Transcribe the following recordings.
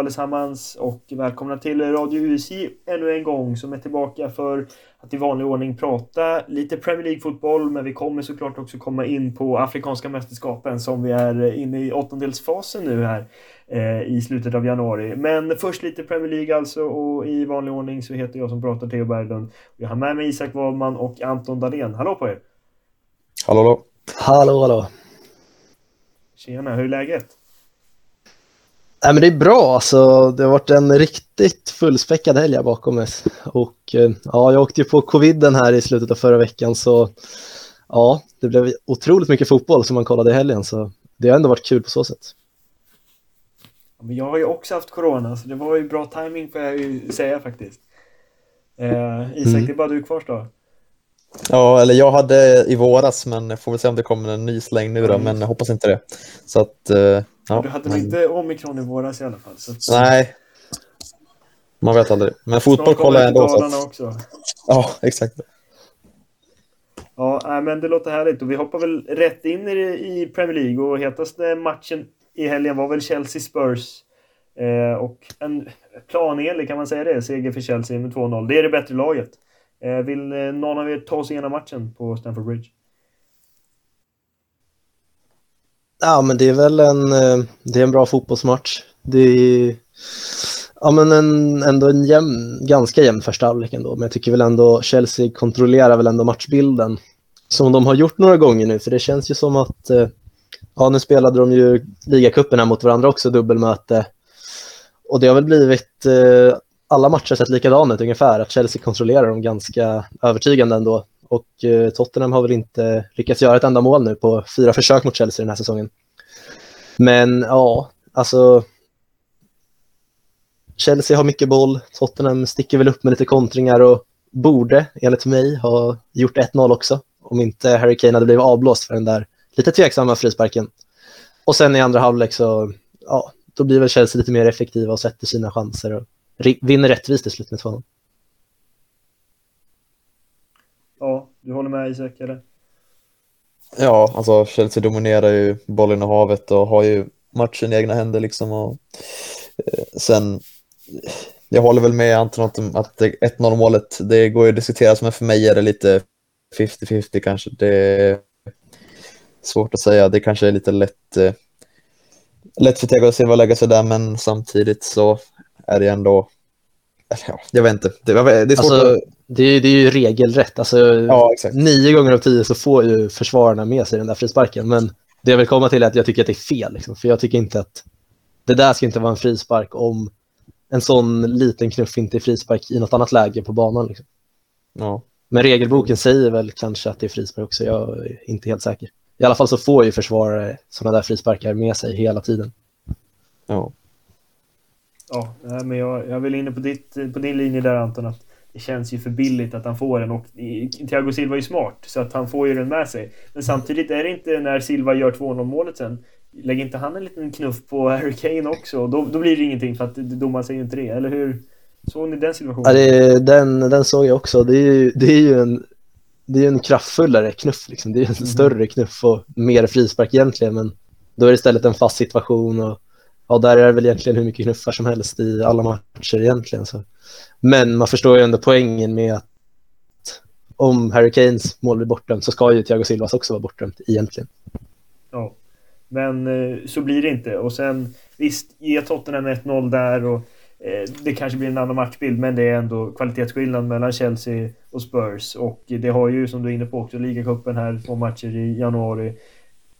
Allesammans och välkomna till Radio USI ännu en gång som är tillbaka för att i vanlig ordning prata lite Premier League-fotboll men vi kommer såklart också komma in på Afrikanska mästerskapen som vi är inne i åttondelsfasen nu här eh, i slutet av januari. Men först lite Premier League alltså och i vanlig ordning så heter jag som pratar Theo Berglund. Jag har med mig Isak Wahlman och Anton Dahlén. Hallå på er! Hallå, hallå! Hallå, hallå! Tjena, hur är läget? Nej, men det är bra, alltså, det har varit en riktigt fullspäckad helg här bakom oss. Och eh, ja, jag åkte ju på coviden här i slutet av förra veckan så ja, det blev otroligt mycket fotboll som man kollade i helgen så det har ändå varit kul på så sätt. Men jag har ju också haft corona så det var ju bra timing får jag ju säga faktiskt. Eh, Isak, mm. det är bara du kvar då. Ja, eller jag hade i våras men får väl se om det kommer en ny släng nu då, mm. men jag hoppas inte det. Så att eh, Ja, du hade men... inte omikron i våras i alla fall? Så... Nej, man vet aldrig. Men fotboll kollar jag ändå. Så också. Ja, exakt. Ja, men det låter härligt och vi hoppar väl rätt in i Premier League och hetaste matchen i helgen var väl Chelsea-Spurs. Eh, och en planenlig, kan man säga det, seger för Chelsea med 2-0. Det är det bättre laget. Eh, vill eh, någon av er ta sig igenom matchen på Stamford Bridge? Ja, men det är väl en, eh, det är en bra fotbollsmatch. Det är ja, men en, ändå en jämn, ganska jämn första halvlek ändå, men jag tycker väl ändå Chelsea kontrollerar väl ändå matchbilden som de har gjort några gånger nu, för det känns ju som att ja, nu spelade de ju ligacupen här mot varandra också, dubbelmöte. Och det har väl blivit, eh, alla matcher sett likadana ut ungefär, att Chelsea kontrollerar dem ganska övertygande ändå och eh, Tottenham har väl inte lyckats göra ett enda mål nu på fyra försök mot Chelsea den här säsongen. Men ja, alltså Chelsea har mycket boll, Tottenham sticker väl upp med lite kontringar och borde enligt mig ha gjort 1-0 också om inte Harry Kane hade blivit avblåst för den där lite tveksamma frisparken. Och sen i andra halvlek så, ja, då blir väl Chelsea lite mer effektiva och sätter sina chanser och vinner rättvist i slut med 2 Ja, du håller med Isak, eller? Ja, alltså Chelsea dominerar ju bollen i havet och har ju matchen i egna händer liksom. Och, eh, sen, jag håller väl med Anton att 1-0 målet, det går ju att diskutera, men för mig är det lite 50-50 kanske. Det är svårt att säga, det kanske är lite lätt, eh, lätt för Tego Silva att lägga sig där, men samtidigt så är det ändå Ja, jag vet inte. Det, det är svårt alltså, att... det, är, det är ju regelrätt. Alltså, ja, nio gånger av tio så får ju försvararna med sig den där frisparken. Men det jag vill komma till är att jag tycker att det är fel. Liksom, för jag tycker inte att det där ska inte vara en frispark om en sån liten knuff inte är frispark i något annat läge på banan. Liksom. Ja. Men regelboken säger väl kanske att det är frispark också. Jag är inte helt säker. I alla fall så får ju försvarare sådana där frisparkar med sig hela tiden. Ja. Ja, men jag, jag vill inne på, ditt, på din linje där Anton. Att det känns ju för billigt att han får den och Thiago Silva är ju smart så att han får ju den med sig. Men samtidigt är det inte när Silva gör 2-0 målet sen. Lägger inte han en liten knuff på Harry Kane också? Då, då blir det ingenting för att domaren säger inte det, eller hur? Såg ni den situationen? Ja, det, den, den såg jag också. Det är ju, det är ju en, det är en kraftfullare knuff. Liksom. Det är en mm. större knuff och mer frispark egentligen. Men då är det istället en fast situation och ja, där är det väl egentligen hur mycket knuffar som helst i alla matcher egentligen. Så. Men man förstår ju ändå poängen med att om Harry Kanes mål blir bortdömt så ska ju Thiago Silvas också vara bortdömt egentligen. Ja, men eh, så blir det inte. Och sen visst, ge Tottenham 1-0 där och eh, det kanske blir en annan matchbild, men det är ändå kvalitetsskillnad mellan Chelsea och Spurs. Och det har ju, som du är inne på också, ligacupen här, två matcher i januari.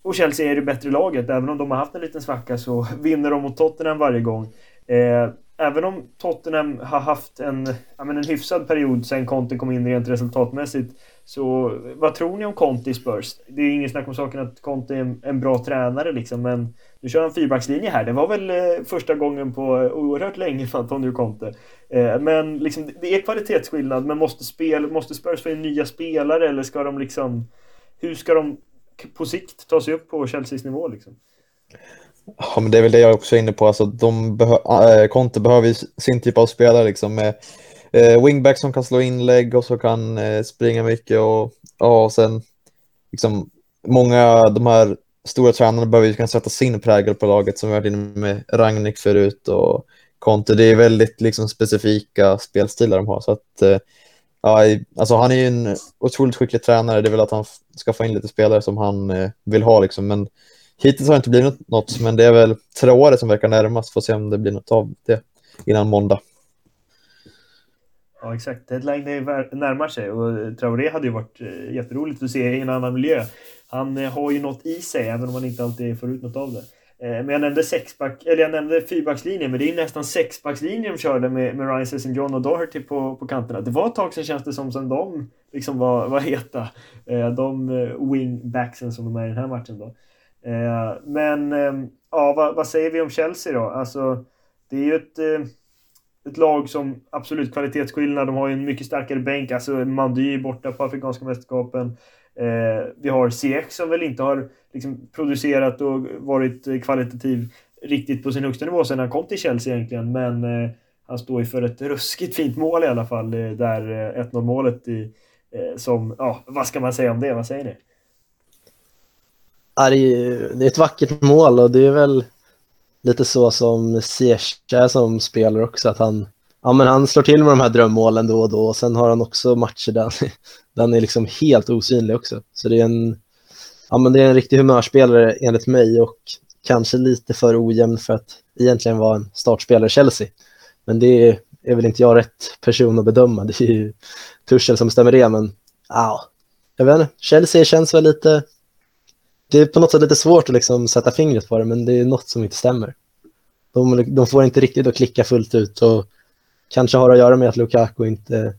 Och Chelsea är det bättre laget. Även om de har haft en liten svacka så vinner de mot Tottenham varje gång. Eh, även om Tottenham har haft en, ja, men en hyfsad period sen Conte kom in rent resultatmässigt. Så vad tror ni om Conte i Spurs? Det är ingen snack om saken att Conte är en, en bra tränare liksom, men nu kör han fyrbackslinje här. Det var väl eh, första gången på oerhört länge för Antonio Conte. Eh, men liksom, det är kvalitetsskillnad, men måste, spel, måste Spurs få in nya spelare eller ska de liksom... Hur ska de på sikt ta sig upp på Chelseas nivå liksom. Ja, men det är väl det jag också är inne på. Alltså, de behö äh, Conte behöver sin typ av spelare liksom, med äh, wingback som kan slå inlägg och så kan äh, springa mycket och, ja, och sen liksom många de här stora tränarna behöver ju kunna sätta sin prägel på laget som vi varit inne med Ragnik förut och Conte. Det är väldigt liksom specifika spelstilar de har så att ja, alltså han är ju en otroligt skicklig tränare. Det är väl att han ska få in lite spelare som han eh, vill ha liksom. Men hittills har det inte blivit något, men det är väl Traore som verkar närmast. Får se om det blir något av det innan måndag. Ja, exakt. Deadline närmar sig och Traoré hade ju varit eh, jätteroligt att se i en annan miljö. Han eh, har ju något i sig, även om han inte alltid får ut något av det. Eh, men jag nämnde sexback, eller jag nämnde fyrbackslinjen, men det är nästan sexbackslinjen de körde med, med Ryan Sesson John och Doherty på, på kanterna. Det var ett tag sedan känns det som, som de liksom var, var heta. Eh, de eh, wingbacksen som de är i den här matchen då. Men ja, vad, vad säger vi om Chelsea då? Alltså, det är ju ett ett lag som absolut kvalitetsskillnad. De har ju en mycket starkare bänk. Alltså Mandy är borta på Afrikanska mästerskapen. Eh, vi har CX som väl inte har liksom, producerat och varit kvalitativ riktigt på sin högsta nivå sedan han kom till Chelsea egentligen. Men eh, han står ju för ett ruskigt fint mål i alla fall. Eh, där 1-0 eh, målet i, eh, som, ja, vad ska man säga om det? Vad säger ni? Ja, det, är, det är ett vackert mål och det är väl lite så som Ziyech som spelar också, att han, ja, men han slår till med de här drömmålen då och då och sen har han också matcher där han är liksom helt osynlig också. Så det är en, ja, men det är en riktig humörspelare enligt mig och kanske lite för ojämn för att egentligen vara en startspelare i Chelsea. Men det är väl inte jag rätt person att bedöma. Det är ju Tuchel som bestämmer det, men ja, jag vet inte. Chelsea känns väl lite det är på något sätt lite svårt att liksom sätta fingret på det, men det är något som inte stämmer. De, de får inte riktigt att klicka fullt ut och kanske har att göra med att Lukaku inte,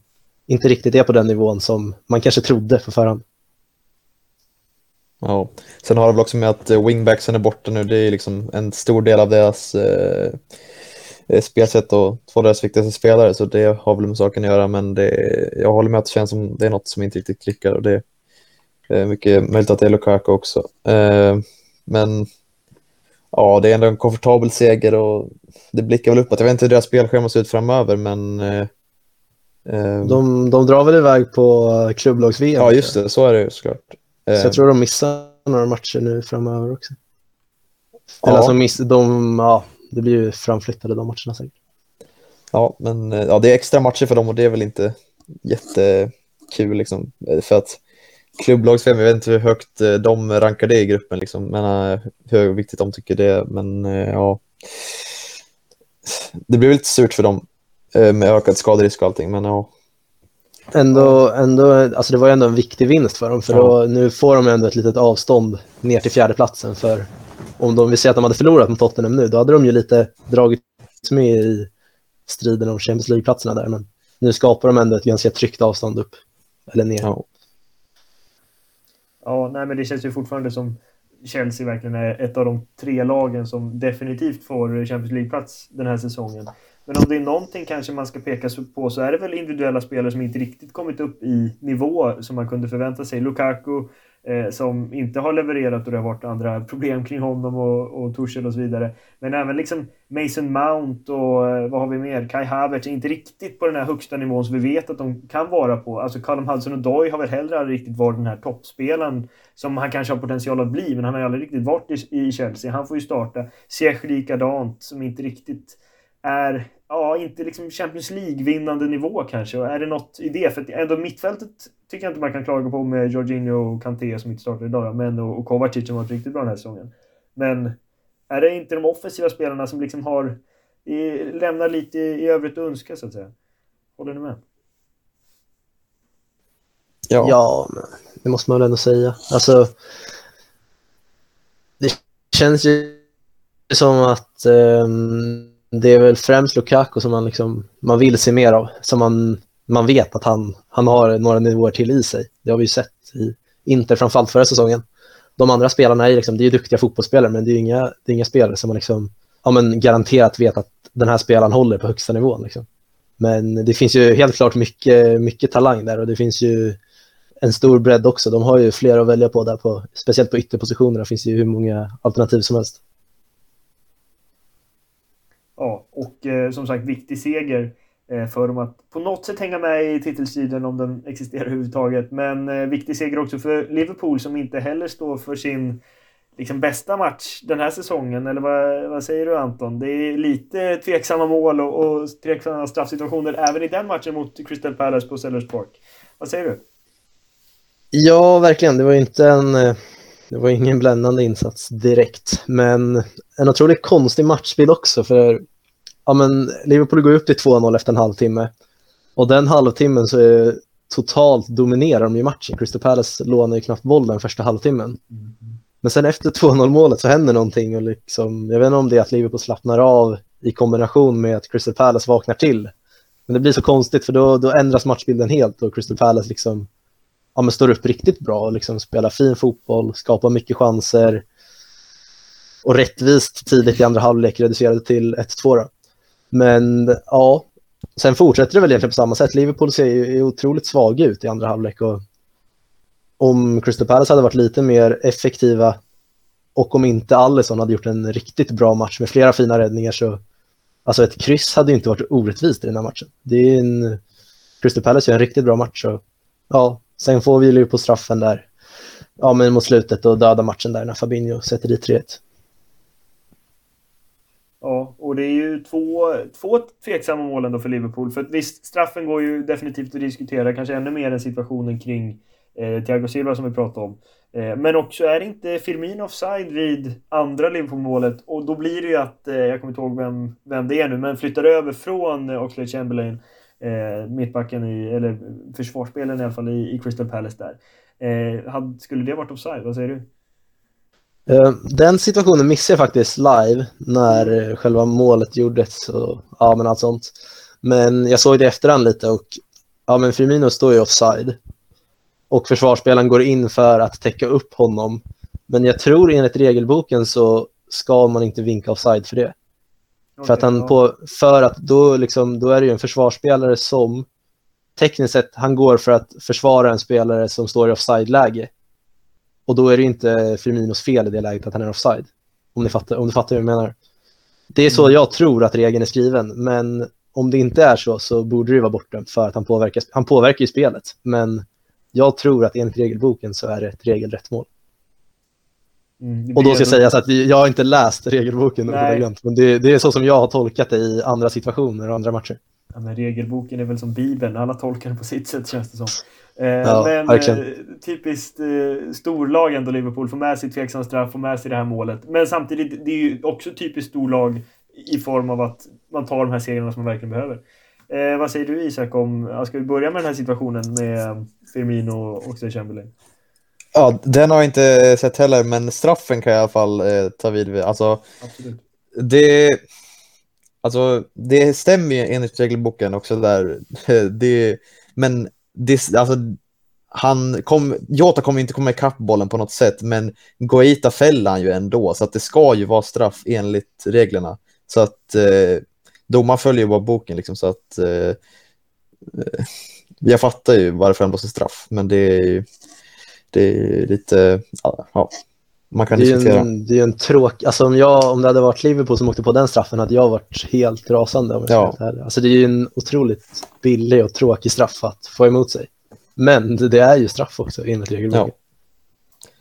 inte riktigt är på den nivån som man kanske trodde för förhand. Ja, sen har det väl också med att eh, wingbacksen är borta nu. Det är liksom en stor del av deras eh, eh, spelsätt och två av deras viktigaste spelare, så det har väl med saken att göra. Men det, jag håller med att det känns som det är något som inte riktigt klickar och det, mycket möjligt att det är Lukaku också. Eh, men ja, det är ändå en komfortabel seger och det blickar väl uppåt. Jag vet inte hur deras spelschema ser ut framöver, men... Eh, de, de drar väl iväg på klubblags-VM? Ja, just det. Så är det ju såklart. Så jag tror de missar några matcher nu framöver också. Eller ja. alltså, miss, de, ja, det blir ju framflyttade de matcherna säkert. Ja, men ja, det är extra matcher för dem och det är väl inte jättekul liksom. För att klubblags jag vet inte hur högt eh, de rankar det i gruppen, liksom, men uh, hur viktigt de tycker det Men uh, ja, det blir lite surt för dem med ökad skaderisk och allting, men ja. Ändå, ändå, alltså det var ändå en viktig vinst för dem, för då, nu får de ändå ett litet avstånd ner till fjärdeplatsen. För om de vill säga att de hade förlorat mot Tottenham nu, då hade de ju lite dragit med i striden om Champions League-platserna där. Men nu skapar de ändå ett ganska tryggt avstånd upp, eller ner. Ja. Ja, nej, men det känns ju fortfarande som Chelsea verkligen är ett av de tre lagen som definitivt får Champions League-plats den här säsongen. Men om det är någonting kanske man ska peka på så är det väl individuella spelare som inte riktigt kommit upp i nivå som man kunde förvänta sig. Lukaku Eh, som inte har levererat och det har varit andra problem kring honom och, och Tuchel och så vidare. Men även liksom Mason Mount och eh, vad har vi mer? Kai Havertz är inte riktigt på den här högsta nivån som vi vet att de kan vara på. Alltså Callum Hudson-Odoi har väl heller aldrig riktigt varit den här toppspelaren som han kanske har potential att bli, men han har aldrig riktigt varit i, i Chelsea. Han får ju starta. Ziyech likadant, som inte riktigt är ja, inte liksom Champions League-vinnande nivå kanske. Och är det något i det? För ändå mittfältet tycker jag inte man kan klaga på med Jorginho och Kanté som inte startar idag, men och, och Kovacic som varit riktigt bra den här säsongen. Men är det inte de offensiva spelarna som liksom har i, lämnar lite i, i övrigt att önska så att säga? Håller ni med? Ja, ja det måste man väl ändå säga. Alltså, det känns ju som att um det är väl främst Lukaku som man, liksom, man vill se mer av. Som man, man vet att han, han har några nivåer till i sig. Det har vi ju sett i Inter, framförallt förra säsongen. De andra spelarna är, liksom, det är duktiga fotbollsspelare, men det är inga, det är inga spelare som man liksom, ja, men garanterat vet att den här spelaren håller på högsta nivån. Liksom. Men det finns ju helt klart mycket, mycket talang där och det finns ju en stor bredd också. De har ju flera att välja på där, på, speciellt på ytterpositionerna finns ju hur många alternativ som helst. Ja, och eh, som sagt viktig seger eh, Eh, för dem att på något sätt hänga med i titelstriden om den existerar överhuvudtaget. Men eh, viktig seger också för Liverpool som inte heller står för sin liksom bästa match den här säsongen? Eller vad, vad säger du Anton? Det är lite tveksamma mål och, och tveksamma straffsituationer även i den matchen mot Crystal Palace på Sellers Park. Vad säger du? Ja, verkligen. Det var inte en... Eh, det var ingen bländande insats direkt, men en otroligt konstig matchbild också för ja, men Liverpool går upp till 2-0 efter en halvtimme och den halvtimmen så är totalt dominerar de ju matchen. Crystal Palace lånar ju knappt bollen första halvtimmen. Mm. Men sen efter 2-0 målet så händer någonting och liksom, jag vet inte om det är att Liverpool slappnar av i kombination med att Crystal Palace vaknar till. Men det blir så konstigt för då, då ändras matchbilden helt och Crystal Palace liksom, ja, men står upp riktigt bra och liksom spelar fin fotboll, skapar mycket chanser och rättvist tidigt i andra halvlek reducerade till 1-2. Men ja, sen fortsätter det väl egentligen på samma sätt. Liverpool ser ju otroligt svaga ut i andra halvlek och om Crystal Palace hade varit lite mer effektiva och om inte Allison hade gjort en riktigt bra match med flera fina räddningar så alltså ett kryss hade inte varit orättvist i den här matchen. Det är en, Crystal Palace gör en riktigt bra match och ja, sen får vi ju på straffen där ja, men mot slutet och döda matchen där när Fabinho sätter dit 3-1. Ja, och det är ju två, två tveksamma mål ändå för Liverpool. För att visst, straffen går ju definitivt att diskutera, kanske ännu mer än situationen kring eh, Thiago Silva som vi pratade om. Eh, men också är inte Firmino offside vid andra Liverpool-målet och då blir det ju att, eh, jag kommer inte ihåg vem, vem det är nu, men flyttar över från eh, Oxlade Chamberlain, eh, mittbacken i, eller försvarsspelen i alla fall i, i Crystal Palace där. Eh, hade, skulle det varit offside? Vad säger du? Eh, den situationen missade jag faktiskt live när själva målet gjordes och ja, men allt sånt. Men jag såg det i efterhand lite och ja, men Firmino står ju offside och försvarsspelaren går in för att täcka upp honom. Men jag tror enligt regelboken så ska man inte vinka offside för det. Okay, för att han på, för att då, liksom, då är det ju en försvarsspelare som tekniskt sett, han går för att försvara en spelare som står i offside-läge. Och då är det inte Firminos fel i det läget att han är offside. Om, ni fattar, om du fattar hur jag menar. Det är så mm. jag tror att regeln är skriven, men om det inte är så så borde det vara bortdömt för att han påverkar, han påverkar ju spelet. Men jag tror att enligt regelboken så är det ett regelrätt mål. Mm, och då ska sägas att jag har inte läst regelboken, men det, det, är så som jag har tolkat det i andra situationer och andra matcher. Ja, men regelboken är väl som Bibeln, alla tolkar den på sitt sätt känns det som. Eh, ja, men verkligen. eh, typiskt eh, storlag ändå Liverpool, får med sig tveksam straff, får med sig det här målet. Men samtidigt, det är ju också typiskt storlag i form av att man tar de här segrarna som man verkligen behöver. Eh, vad säger du Isak om, ska vi börja med den här situationen med Firmino och Oxlade Chamberlain? Ja, den har jag inte sett heller, men straffen kan jag i alla fall eh, ta vid. Alltså, Absolut. Det, alltså, det stämmer ju enligt regelboken också där. Det, men det, alltså, han kom, Jota kommer inte komma ikapp bollen på något sätt, men Goita fäller han ju ändå, så att det ska ju vara straff enligt reglerna. Så att eh, domaren följer ju bara boken liksom, så att eh, jag fattar ju varför han blåser straff, men det är ju det är lite, ja, man kan det diskutera. En, det är en tråkig, alltså om, jag, om det hade varit Liverpool som åkte på den straffen hade jag varit helt rasande. Om jag ja. Alltså det är ju en otroligt billig och tråkig straff att få emot sig. Men det, det är ju straff också enligt regelverket. Ja.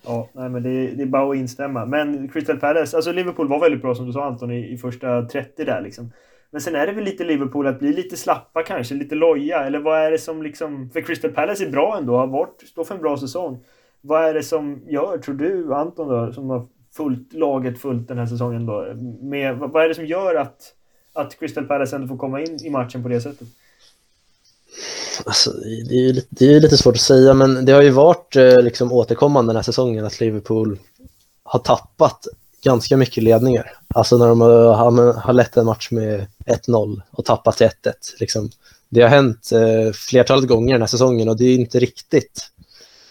Ja, nej, men det, det, är bara att instämma. Men Crystal Palace, alltså Liverpool var väldigt bra som du sa Anton i, i första 30 där liksom. Men sen är det väl lite Liverpool att bli lite slappa kanske, lite loja. Eller vad är det som liksom... För Crystal Palace är bra ändå, har varit, står för en bra säsong. Vad är det som gör, tror du, Anton då, som har fullt laget fullt den här säsongen då? Med, vad är det som gör att, att Crystal Palace ändå får komma in i matchen på det sättet? Alltså, det, är lite, det är lite svårt att säga, men det har ju varit eh, liksom, återkommande den här säsongen att Liverpool har tappat ganska mycket ledningar. Alltså när de har, har lett en match med 1-0 och tappat till 1-1. Liksom. Det har hänt eh, flertalet gånger den här säsongen och det är inte riktigt,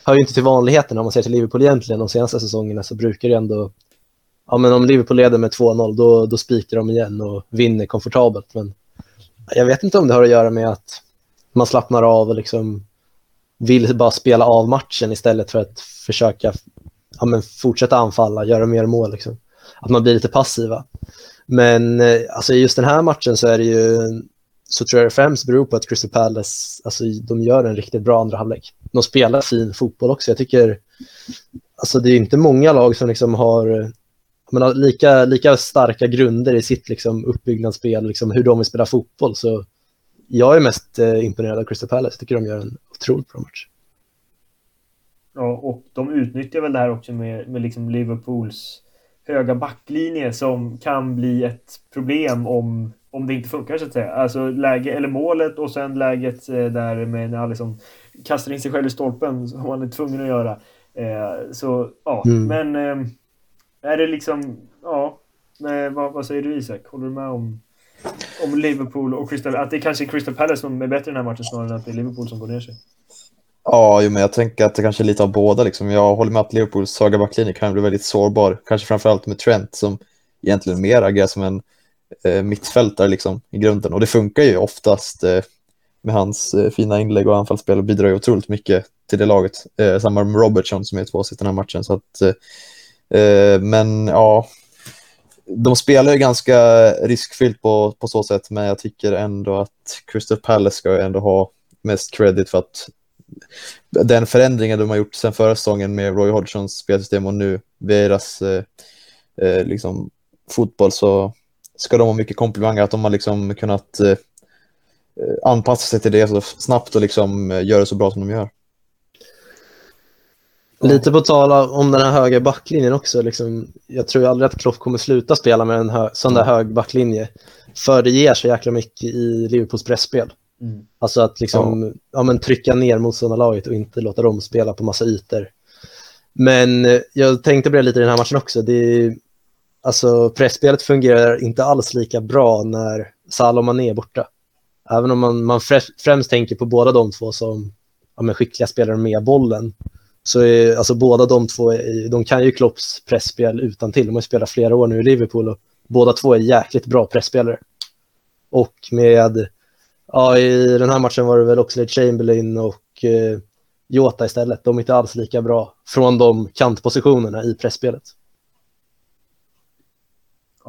hör ju inte till vanligheten om man ser till Liverpool egentligen de senaste säsongerna så brukar det ändå, ja men om Liverpool leder med 2-0 då, då spikar de igen och vinner komfortabelt. Men jag vet inte om det har att göra med att man slappnar av och liksom vill bara spela av matchen istället för att försöka ja, men fortsätta anfalla, göra mer mål. Liksom. Att man blir lite passiva. Men eh, alltså, i just den här matchen så är det ju, så tror jag det främst beror på att Crystal Palace, alltså, de gör en riktigt bra andra halvlek. De spelar fin fotboll också. Jag tycker, alltså det är inte många lag som liksom har menar, lika, lika starka grunder i sitt liksom, uppbyggnadsspel, liksom, hur de vill spela fotboll. Så jag är mest eh, imponerad av Crystal Palace. Jag tycker de gör en otroligt bra match. Ja, och de utnyttjar väl det här också med, med liksom Liverpools höga backlinje som kan bli ett problem om, om det inte funkar så att säga. Alltså läge, eller målet och sen läget eh, där med när Alisson kastar in sig själv i stolpen som han är tvungen att göra. Eh, så ja, mm. men eh, är det liksom, ja, vad, vad, säger du Isak? Håller du med om, om Liverpool och Crystal, att det kanske är Crystal Palace som är bättre i den här matchen snarare än att det är Liverpool som går ner sig? Ja, jo, men jag tänker att det kanske är lite av båda. Liksom. Jag håller med att Liverpools höga backlinje kan bli väldigt sårbar. Kanske framförallt med Trent som egentligen mer agerar som en eh, mittfältare liksom, i grunden. Och det funkar ju oftast eh, med hans eh, fina inlägg och anfallsspel och bidrar ju otroligt mycket till det laget. Eh, samma med Robertson som är två i den här matchen. Så att, eh, eh, men ja, de spelar ju ganska riskfyllt på, på så sätt, men jag tycker ändå att Crystal Palace ska ändå ha mest credit för att den förändringen de har gjort sedan förra säsongen med Roy Hodgsons spelsystem och nu deras eh, eh, liksom, fotboll så ska de ha mycket komplimanger att de har liksom kunnat eh, anpassa sig till det så snabbt och liksom eh, göra det så bra som de gör. Lite på tal om den här höga backlinjen också. Liksom, jag tror aldrig att Klopp kommer sluta spela med en hö sån där hög backlinje. För det ger så jäkla mycket i Liverpools pressspel. Mm. Alltså att liksom, ja. ja. men trycka ner motståndarlaget och inte låta dem spela på massa ytor. Men eh, jag tänkte på det lite i den här matchen också. Det är, alltså pressspelet fungerar inte alls lika bra när Salah och Mané är borta. Även om man, man främst tänker på båda de två som ja, skickliga spelare med bollen så är, alltså båda de två, de kan ju Klopps pressspel utan till. De har spelat flera år nu i Liverpool och båda två är jäkligt bra pressspelare. Och med, ja i den här matchen var det väl Oxlade Chamberlain och eh, Jota istället. De är inte alls lika bra från de kantpositionerna i pressspelet.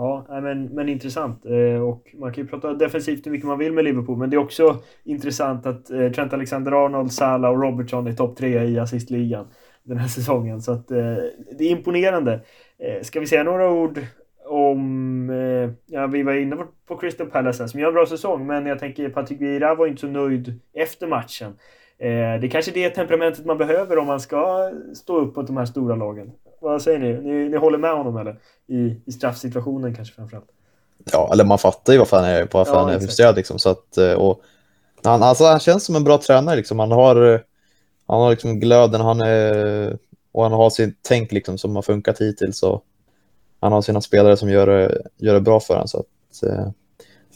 Ja, men, men intressant. Eh, och man kan ju prata defensivt hur mycket man vill med Liverpool, men det är också intressant att eh, Trent Alexander-Arnold, Salah och Robertson är topp tre i assistligan den här säsongen. Så att eh, det är imponerande. Ska vi säga några ord om... Ja, vi var inne på Crystal Palace som gör en bra säsong, men jag tänker Patrick Vieira var inte så nöjd efter matchen. Det är kanske det temperamentet man behöver om man ska stå upp mot de här stora lagen. Vad säger ni? Ni, ni håller med honom eller? I, i straffsituationen kanske framförallt. Ja, eller man fattar ju varför han är, varför ja, han är frustrerad. Liksom, så att, eh, och, han, alltså, han känns som en bra tränare. Liksom. Han har, han har liksom glöden han är, och han har sitt tänk liksom, som har funkat hittills. Och han har sina spelare som gör, gör det bra för honom. Så att, eh,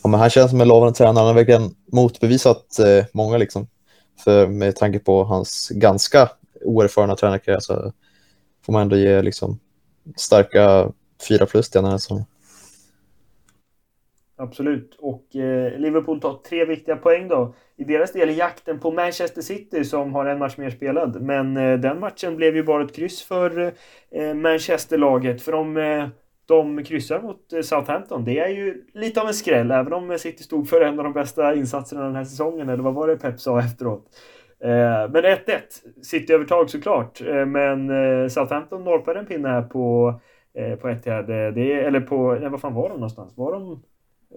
ja, men han känns som en lovande tränare. Han har verkligen motbevisat eh, många liksom, för, med tanke på hans ganska oerfarna tränarkarriär. Så får man ändå ge liksom, starka fyra plus till den här säsongen. Absolut. Och eh, Liverpool tar tre viktiga poäng då. I deras del i jakten på Manchester City som har en match mer spelad. Men eh, den matchen blev ju bara ett kryss för eh, Manchester-laget. För de, eh, de kryssar mot eh, Southampton. Det är ju lite av en skräll. Även om City stod för en av de bästa insatserna den här säsongen. Eller vad var det Pep sa efteråt? Eh, men 1-1. City-övertag såklart. Eh, men eh, Southampton norpade en pinne här på, på Etihad. Det, eller på, nej, vad fan var de någonstans? Var de?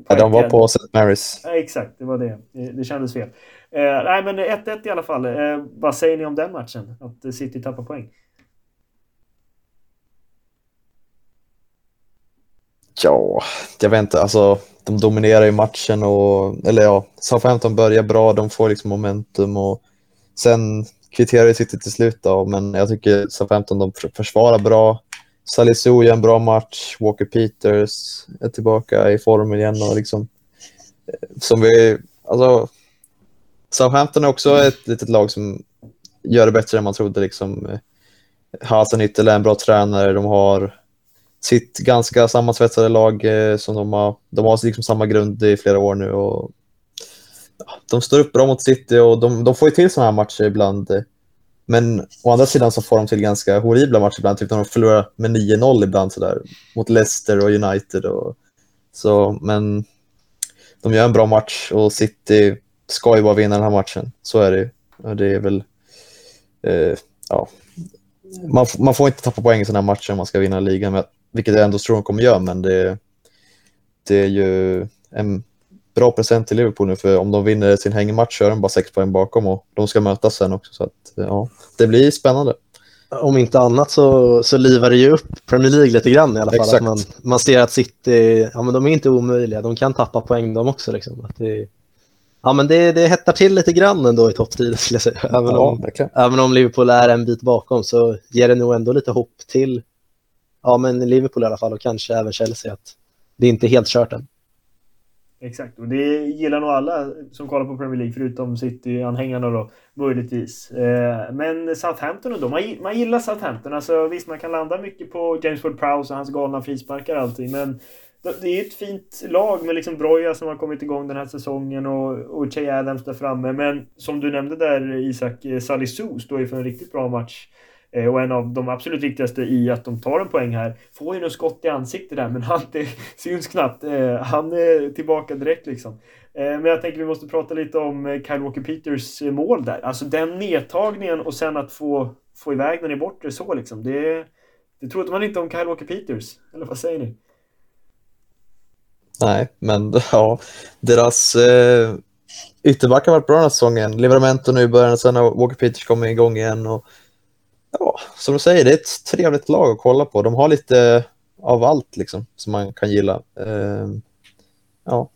Ja, de var på St. Marys. Ja, exakt, det var det. Det, det kändes fel. Eh, nej, men 1-1 i alla fall. Eh, vad säger ni om den matchen? Att City tappar poäng? Ja, jag vet inte. Alltså, de dominerar ju matchen och, eller ja, Southampton börjar bra. De får liksom momentum och Sen kvitterade City till slut då, men jag tycker Southampton de försvarar bra. Salisu gör en bra match. Walker Peters är tillbaka i form igen och liksom eh, som vi, alltså Southampton är också ett litet lag som gör det bättre än man trodde. Liksom. Hasenhüttel är en bra tränare. De har sitt ganska sammansvetsade lag eh, som de har. De har liksom samma grund i flera år nu och de står upp bra mot City och de, de får ju till sådana här matcher ibland. Men å andra sidan så får de till ganska horribla matcher ibland, typ när de förlorar med 9-0 ibland sådär mot Leicester och United. Och, så, men de gör en bra match och City ska ju bara vinna den här matchen. Så är det ju. Det är väl, eh, ja, man, man får inte tappa poäng i sådana här matcher om man ska vinna ligan, vilket jag ändå tror de kommer göra, men det, det är ju en bra present till Liverpool nu, för om de vinner sin hängmatch så är de bara sex poäng bakom och de ska mötas sen också, så att ja, det blir spännande. Om inte annat så, så livar det ju upp Premier League lite grann i alla fall. Exakt. Att man, man ser att City, ja men de är inte omöjliga, de kan tappa poäng de också liksom. Att det, ja men det, det hettar till lite grann ändå i toppstriden skulle jag säga. Även, ja, om, även om Liverpool är en bit bakom så ger det nog ändå lite hopp till, ja men Liverpool i alla fall och kanske även Chelsea att det är inte helt kört än. Exakt, och det gillar nog alla som kollar på Premier League förutom City-anhängarna då, möjligtvis. Eh, men Southampton då, man gillar Southampton. Alltså visst, man kan landa mycket på James Ward-Prowse och hans galna frisparkar och allting, men det är ett fint lag med liksom Broja som har kommit igång den här säsongen och, och Che Adams där framme. Men som du nämnde där Isak, Sally Salisu står ju för en riktigt bra match. Eh, och en av de absolut viktigaste i att de tar en poäng här. Får ju något skott i ansiktet där men han, det syns knappt. Eh, han är tillbaka direkt liksom. Eh, men jag tänker vi måste prata lite om Kyle Walker-Peters mål där. Alltså den nedtagningen och sen att få, få iväg den i bortre så liksom. Det, det trodde man inte om Kyle Walker-Peters. Eller vad säger ni? Nej, men ja, deras eh, ytterbackar har varit bra den här säsongen. Livramento nu i början, sen har Walker Peters kommit igång igen. Och, ja, som du säger, det är ett trevligt lag att kolla på. De har lite av allt liksom, som man kan gilla. Eh, ja.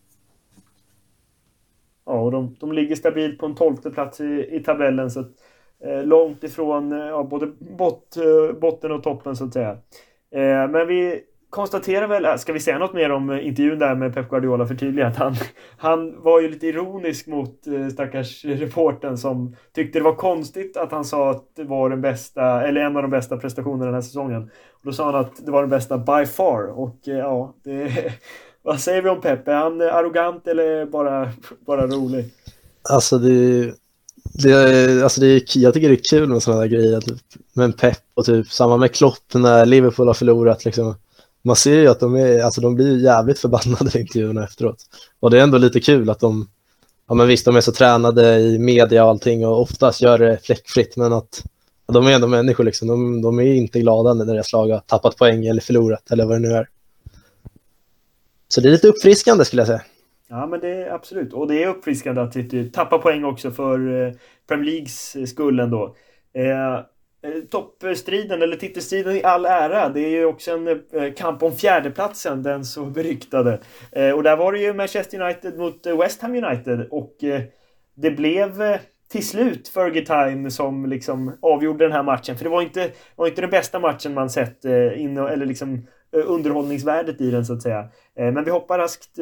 Ja, och de, de ligger stabilt på en tolfte plats i, i tabellen. Så att, eh, långt ifrån eh, ja, både bot, eh, botten och toppen så att säga. Eh, men vi konstaterar väl, äh, ska vi säga något mer om eh, intervjun där med Pep Guardiola förtydliga att han, han var ju lite ironisk mot eh, stackars reporten som tyckte det var konstigt att han sa att det var den bästa, eller en av de bästa prestationerna den här säsongen. Och då sa han att det var den bästa by far och eh, ja, det, vad säger vi om Pep? Är han arrogant eller bara, bara rolig? Alltså det, det, alltså det är, jag tycker det är kul med sådana där grejer. Typ, med Pep och typ samma med Klopp när Liverpool har förlorat. Liksom man ser ju att de, är, alltså de blir jävligt förbannade i intervjuerna efteråt. Och det är ändå lite kul att de, ja men visst de är så tränade i media och allting och oftast gör det fläckfritt men att ja, de är ändå människor liksom. De, de är inte glada när deras lag har tappat poäng eller förlorat eller vad det nu är. Så det är lite uppfriskande skulle jag säga. Ja men det är absolut. Och det är uppfriskande att tappa poäng också för eh, Premier Leagues eh, skull ändå. Eh, Eh, toppstriden eller titelstriden i all ära. Det är ju också en eh, kamp om fjärdeplatsen, den så beryktade. Eh, och där var det ju Manchester United mot West Ham United och det blev till slut Fergie Time som liksom avgjorde den här matchen. För det var inte, var inte den bästa matchen man sett, in, eller liksom underhållningsvärdet i den så att säga. Men vi hoppar raskt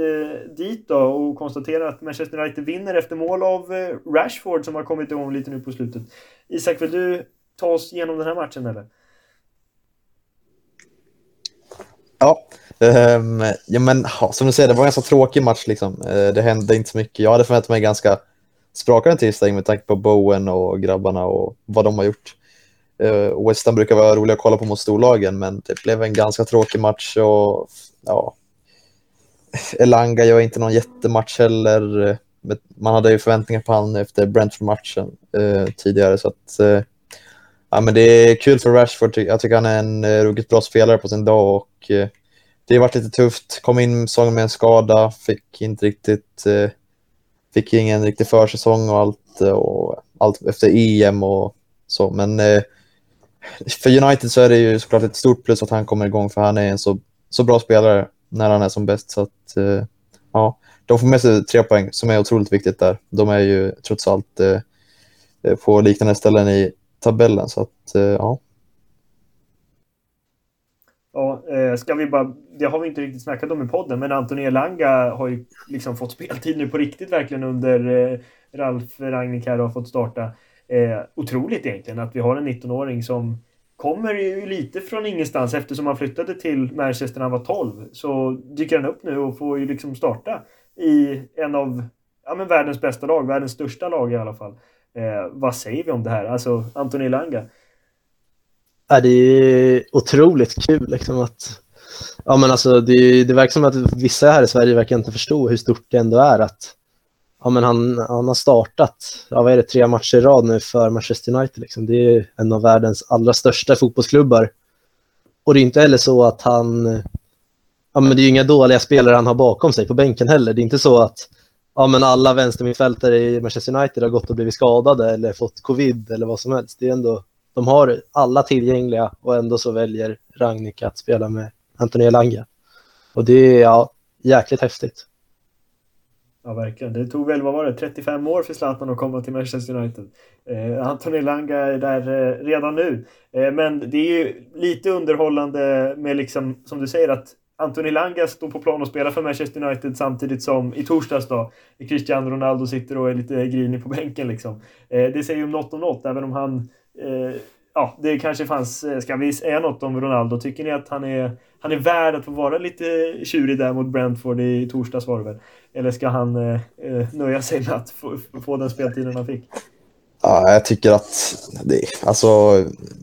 dit då och konstaterar att Manchester United vinner efter mål av Rashford som har kommit igång lite nu på slutet. Isak, vill du ta oss igenom den här matchen eller? Ja, um, ja men som du säger, det var en ganska tråkig match. Liksom. Uh, det hände inte så mycket. Jag hade förväntat mig ganska sprakande tillställning med tanke på Bowen och grabbarna och vad de har gjort. Uh, West Ham brukar vara roliga att kolla på mot storlagen, men det blev en ganska tråkig match. och ja, Elanga gör inte någon jättematch heller. Eh, man hade ju förväntningar på honom efter Brentford-matchen uh, tidigare, så att Ja, men det är kul för Rashford. Jag tycker han är en eh, ruggigt bra spelare på sin dag och eh, det har varit lite tufft. Kom in säsongen med en skada, fick inte riktigt, eh, fick ingen riktig försäsong och allt och allt efter EM och så. Men för United så är det ju såklart ett stort plus att han kommer igång för han är en så, så bra spelare när han är som bäst. Så att, ja, de får med sig tre poäng som är otroligt viktigt där. De är ju trots allt på liknande ställen i tabellen. Så att, eh, ja. Ja, eh, ska vi bara, det har vi inte riktigt snackat om i podden, men Anthony Elanga har ju liksom fått speltid nu på riktigt verkligen under eh, Ralf Rangnick här har fått starta. Eh, otroligt egentligen att vi har en 19-åring som kommer ju lite från ingenstans eftersom han flyttade till Manchester när han var 12. Så dyker han upp nu och får ju liksom starta i en av ja, men världens bästa lag, världens största lag i alla fall. Eh, vad säger vi om det här? Alltså, Antoni Langa. Ja, det är otroligt kul liksom att Ja men alltså det, det verkar som att vissa här i Sverige verkar inte förstå hur stort det ändå är att ja, men han, han har startat, ja, vad är det, tre matcher i rad nu för Manchester United. Liksom. Det är en av världens allra största fotbollsklubbar. Och det är inte heller så att han, ja, men det är inga dåliga spelare han har bakom sig på bänken heller. Det är inte så att ja, men alla vänstermittfältare i Manchester United har gått och blivit skadade eller fått covid eller vad som helst. Det är ändå, de har alla tillgängliga och ändå så väljer Ragnik att spela med Anthony Elanga. Och det är ja, jäkligt häftigt. Ja, verkligen. Det tog väl, vad var det, 35 år för Zlatan att komma till Manchester United. Eh, Anthony Langa är där eh, redan nu. Eh, men det är ju lite underhållande med liksom, som du säger, att Anthony Langa står på plan och spelar för Manchester United samtidigt som i torsdags då Cristiano Ronaldo sitter och är lite grinig på bänken liksom. Eh, det säger ju om något om något, även om han eh, ja, det kanske fanns, eh, ska vi säga något om Ronaldo? Tycker ni att han är, han är värd att få vara lite tjurig där mot Brentford i torsdags var det väl? Eller ska han eh, eh nöja sig med att få, få den speltiden han fick? Ja, jag tycker att det, alltså,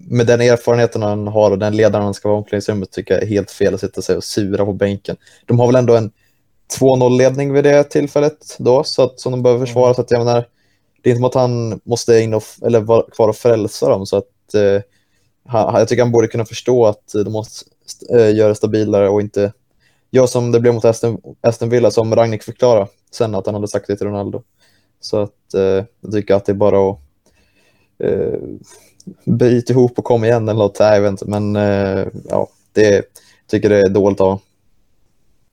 med den erfarenheten han har och den ledaren han ska vara i omklädningsrummet tycker jag är helt fel att sitta sig och sura på bänken. De har väl ändå en 2-0-ledning vid det tillfället då, så att, som de behöver försvara. Så att jag menar, det är inte som att han måste in och, eller vara kvar och frälsa dem. Så att, eh, jag tycker han borde kunna förstå att de måste eh, göra stabilare och inte göra som det blev mot Aston, Aston Villa, som Ragnik förklarade sen att han hade sagt det till Ronaldo. Så att, eh, jag tycker att det är bara att eh, bryt ihop och kom igen eller något. Jag vet inte, men eh, ja, det tycker det är dåligt av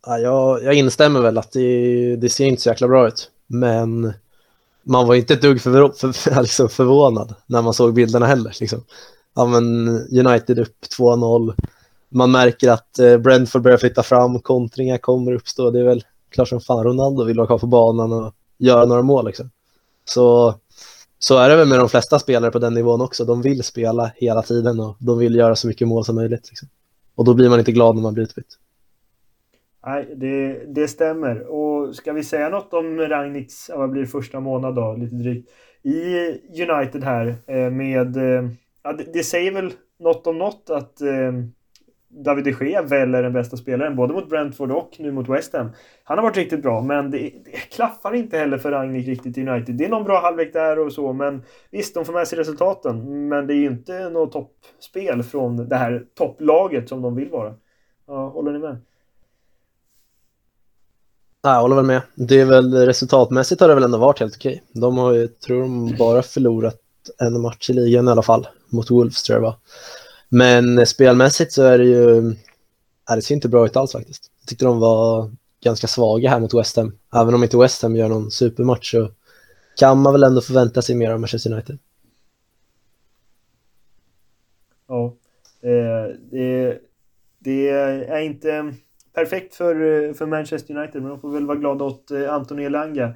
ja, jag, jag instämmer väl att det, det ser inte så jäkla bra ut, men man var inte ett dugg för, för, liksom förvånad när man såg bilderna heller. Liksom. Ja, men United upp 2-0. Man märker att eh, Brentford börjar flytta fram, kontringar kommer uppstå. Det är väl klart som fan Ronaldo vill vara kvar på banan och göra några mål. Liksom. Så så är det väl med de flesta spelare på den nivån också. De vill spela hela tiden och de vill göra så mycket mål som möjligt. Liksom. Och då blir man inte glad när man blir utbytt. Nej, det, det stämmer. Och ska vi säga något om Ragniks, vad blir första månad då, lite drygt, i United här eh, med, eh, ja, det, det säger väl något om något att eh, David de Gea väl är den bästa spelaren, både mot Brentford och nu mot West Ham. Han har varit riktigt bra, men det, det klaffar inte heller för Rangnick riktigt i United. Det är någon bra halvlek där och så, men visst, de får med sig resultaten. Men det är ju inte något toppspel från det här topplaget som de vill vara. Ja, håller ni med? jag håller väl med. Det är väl resultatmässigt har det väl ändå varit helt okej. De har ju, tror de, bara förlorat en match i ligan i alla fall. Mot Wolves tror jag det var. Men eh, spelmässigt så är det ju, är det ser inte bra ut alls faktiskt. Jag tyckte de var ganska svaga här mot West Ham. Även om inte West Ham gör någon supermatch så kan man väl ändå förvänta sig mer av Manchester United. Ja, eh, det, det är inte perfekt för, eh, för Manchester United, men de får väl vara glada åt Anthony Elanga.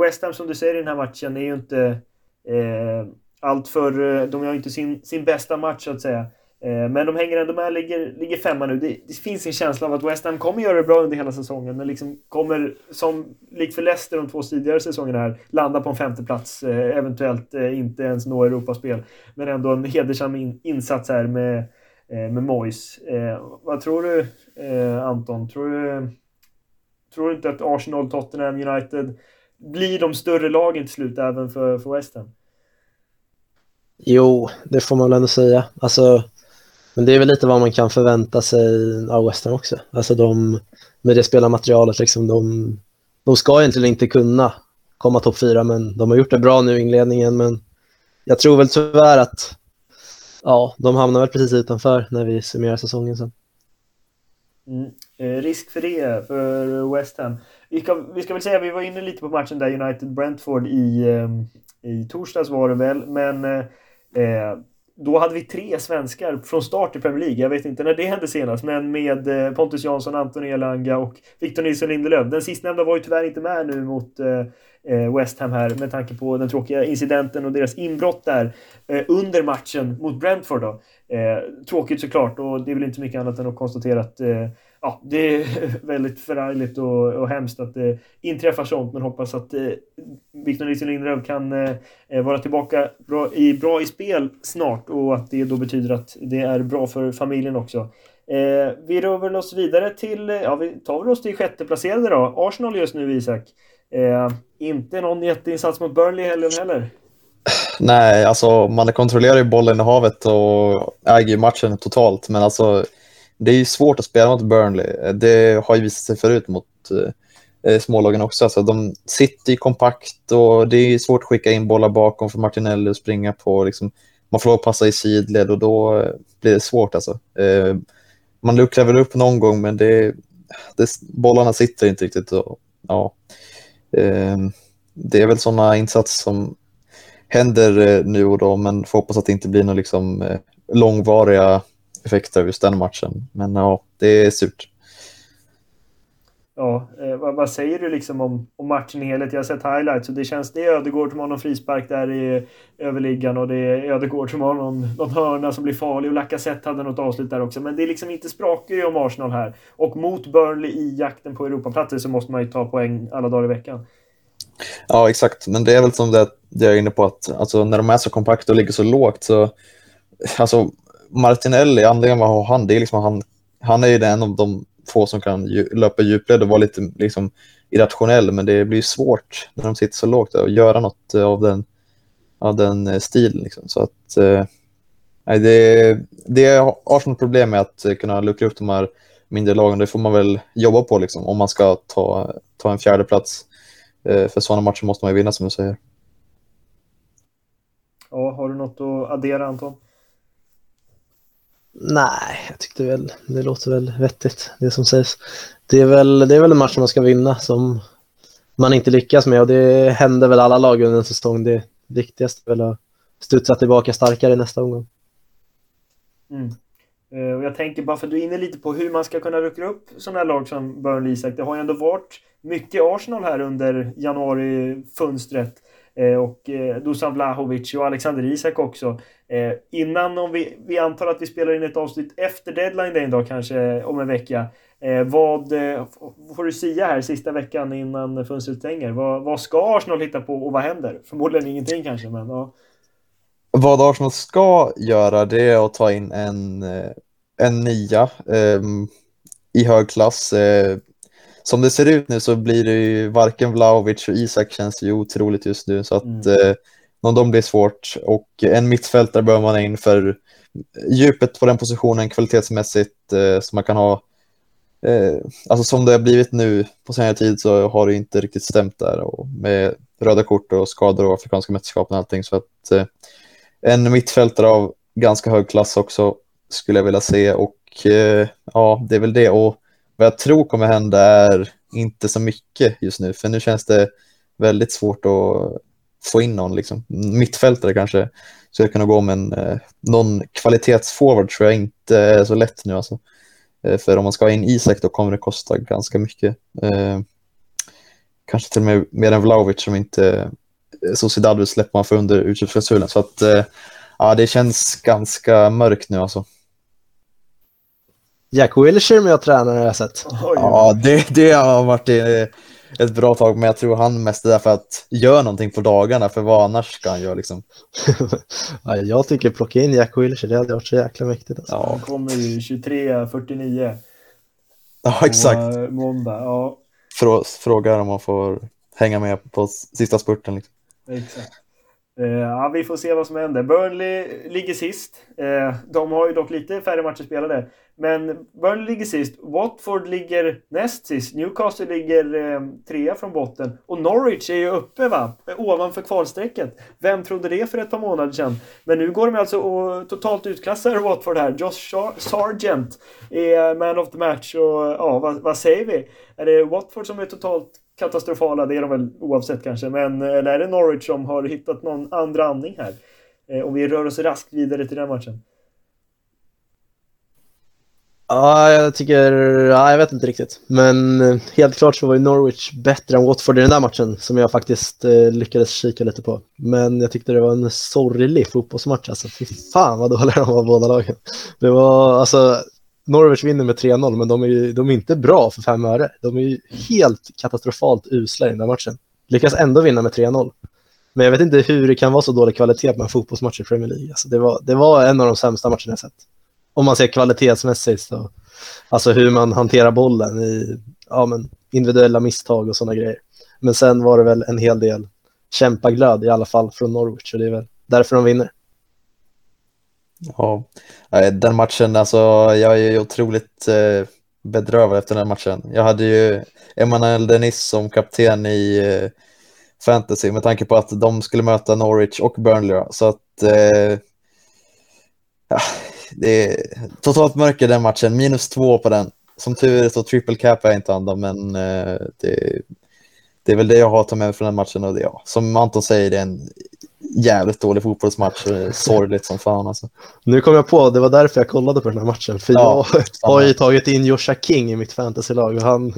West Ham som du säger i den här matchen är ju inte eh, allt för... Eh, de har ju inte sin, sin bästa match så att säga. Eh, men de hänger ändå med, ligger, ligger femma nu. Det, det, finns en känsla av att West Ham kommer göra det bra under hela säsongen, men liksom kommer, som likt för Leicester de två tidigare säsongerna här, landa på en femteplats. Eh, eventuellt inte ens nå Europaspel. Men ändå en hedersam in, insats här med, med Moyes. Vad tror du, Anton? Tror du, tror du inte att Arsenal, Tottenham, United blir de större lagen till slut även för, för West Ham? Jo, det får man väl ändå säga. Alltså, men det är väl lite vad man kan förvänta sig av West Ham också. Alltså de, med det spelarmaterialet, liksom, de, de ska egentligen inte kunna komma topp fyra, men de har gjort det bra nu i inledningen. Men jag tror väl tyvärr att ja, de hamnar väl precis utanför när vi summerar säsongen sen. Mm. Eh, risk för det för West Ham. Vi ska, vi ska väl säga, vi var inne lite på matchen där United-Brentford i, eh, i torsdags var det väl, men eh, Eh, då hade vi tre svenskar från start i Premier League. Jag vet inte när det hände senast, men med eh, Pontus Jansson, Anton Elanga och Victor Nilsson Lindelöf. Den sistnämnda var ju tyvärr inte med nu mot eh, eh West Ham här med tanke på den tråkiga incidenten och deras inbrott där eh, under matchen mot Brentford. Då. Eh, tråkigt såklart och det är väl inte mycket annat än att konstatera att eh, ja, det är väldigt förargligt och, och hemskt att eh, det inträffar sånt, men hoppas att eh, Victor Nilsson Lindelöf kan eh, eh, vara tillbaka bra i, bra i spel snart och att det då betyder att det är bra för familjen också. Eh, vi rör väl oss vidare till, eh, ja vi tar väl oss till sjätteplacerade då, Arsenal just nu Isak. Eh, inte någon jätteinsats mot Burnley i helgen heller. Nej, alltså man kontrollerar ju bollen i havet och äger ju matchen totalt. Men alltså, det är ju svårt att spela mot Burnley. Det har ju visat sig förut mot eh, eh smålagen också. Alltså, de sitter ju kompakt och det är svårt att skicka in bollar bakom för Martinelli att springa på. Liksom, man får lov att passa i sidled och då eh, blir det svårt. Alltså. Eh, man luckrar väl upp någon gång, men det, det, bollarna sitter inte riktigt. Och, ja, eh, det är väl sådana insatser som händer eh, nu och då, men får hoppas att det inte blir några liksom, eh, långvariga effekter av just den matchen. Men ja, det är surt. Ja, eh, vad, vad, säger du liksom om, om matchen i helhet? Jag har sett highlights och det känns, det är Ödegård som har någon frispark där i överliggan och det är Ödegård som har någon, någon hörna som blir farlig och Lacazette hade något avslut där också. Men det är liksom inte sprakar ju om Arsenal här. Och mot Burnley i jakten på Europaplatser så måste man ju ta poäng alla dagar i veckan. Ja, exakt. Men det är väl som det, det jag är inne på att alltså, när de är så kompakta och ligger så lågt så... Alltså, Martinelli, anledningen till att han, det är liksom han, han är ju en av de få som kan löpa djupled och vara lite liksom, irrationell, men det blir svårt när de sitter så lågt att göra något eh, av den, av den eh, stilen. Liksom. Så att, eh, det, det är Arsenal problem med att eh, kunna luckra upp de här mindre lagen. Det får man väl jobba på liksom, om man ska ta, ta en fjärde plats. Eh, för sådana matcher måste man ju vinna som du säger. Ja, har du något att addera Anton? Nej, jag tyckte väl det låter väl vettigt det som sägs. Det är väl, det är väl en match man ska vinna som man inte lyckas med och det händer väl alla lag under en säsong. Det viktigaste är väl att studsa tillbaka starkare nästa omgång. Mm. Eh, och jag tänker bara för att du är inne lite på hur man ska kunna rucka upp sådana här lag som Burnley Isak. Det har ju ändå varit mycket Arsenal här under januari-fönstret. Eh, och eh, Dusan Vlahovic och Alexander Isak också. Eh, innan, om vi, vi antar att vi spelar in ett avsnitt efter deadline day dag kanske om en vecka. Eh, vad eh, får du säga här sista veckan innan fönstret stänger? Vad, vad ska Arsenal hitta på och vad händer? Förmodligen ingenting kanske, men ja. Vad Arsenal ska göra det är att ta in en, eh, en nia eh, i hög klass. Eh, som det ser ut nu så blir det ju varken Vlahovic och Isak känns ju otroligt just nu så att mm. eh, någon blir svårt. Och en mittfältare bör man in för djupet på den positionen kvalitetsmässigt eh, så man kan ha eh, alltså som det har blivit nu på senare tid så har det inte riktigt stämt där. Och med röda kort och skador och afrikanska mästerskapen och allting så att eh, en mittfältare av ganska hög klass också skulle jag vilja se. Och eh, ja det är väl det. Och vad jag tror kommer hända är inte så mycket just nu, för nu känns det väldigt svårt att få in någon. Liksom. Mittfältare kanske skulle kunna gå, men eh, någon kvalitetsforward tror jag inte är så lätt nu. Alltså. Eh, för om man ska ha in Isak då kommer det kosta ganska mycket. Eh, kanske till och med mer än Vlahovic som inte eh, Sociedad vill släppa för under utköpsklausulen. Så att, eh, ja, det känns ganska mörkt nu alltså. Jack Wilshere med att träna har jag sett. Ja, det, det har varit ett bra tag, men jag tror han mest är där för att göra någonting på dagarna, för vad annars ska han göra liksom? ja, jag tycker plocka in Jack Wilshere, det hade varit så jäkla mäktigt. Alltså. Ja. Han kommer ju 23.49. Ja, exakt. På måndag, ja. Frågar om man får hänga med på sista spurten. Liksom. Exakt. Eh, ja, vi får se vad som händer. Burnley ligger sist. Eh, de har ju dock lite färre matcher spelade. Men Burnley ligger sist. Watford ligger näst sist. Newcastle ligger eh, trea från botten. Och Norwich är ju uppe va? Ovanför kvalstrecket. Vem trodde det för ett par månader sedan? Men nu går de alltså och totalt utklassar Watford här. Josh Sargent är man of the match. Och ja, vad, vad säger vi? Är det Watford som är totalt katastrofala, det är de väl oavsett kanske. Men eh, eller är det Norwich som har hittat någon andra andning här? Eh, om vi rör oss raskt vidare till den matchen. Ja, jag tycker, ja, jag vet inte riktigt. Men eh, helt klart så var ju Norwich bättre än Watford i den där matchen som jag faktiskt eh, lyckades kika lite på. Men jag tyckte det var en sorglig fotbollsmatch alltså. Fy fan vad dåliga de var båda lagen. Det var alltså Norwich vinner med 3-0, men de är, de är inte bra för fem öre. De är ju helt katastrofalt usla i den här matchen. Lyckas ändå vinna med 3-0. Men jag vet inte hur det kan vara så dålig kvalitet på en fotbollsmatch i Premier League. Alltså det, var, det var en av de sämsta matcherna jag sett. Om man ser kvalitetsmässigt. Så, alltså hur man hanterar bollen i ja, men individuella misstag och sådana grejer. Men sen var det väl en hel del kämpaglöd i alla fall från Norwich och det är väl därför de vinner. Ja, den matchen, alltså jag är ju otroligt eh, bedrövad efter den matchen. Jag hade ju Emmanuel Denis som kapten i eh, fantasy med tanke på att de skulle möta Norwich och Burnley. Så att eh, ja, det är totalt mörker den matchen, minus två på den. Som tur är så triple cap är inte andra, men eh, det, det är väl det jag har att ta med från den matchen. Och det, ja, som Anton säger, det är en jävligt dålig fotbollsmatch. Sorgligt som fan alltså. Nu kom jag på, det var därför jag kollade på den här matchen. För ja, jag har ju tagit in Joshua King i mitt fantasylag och han,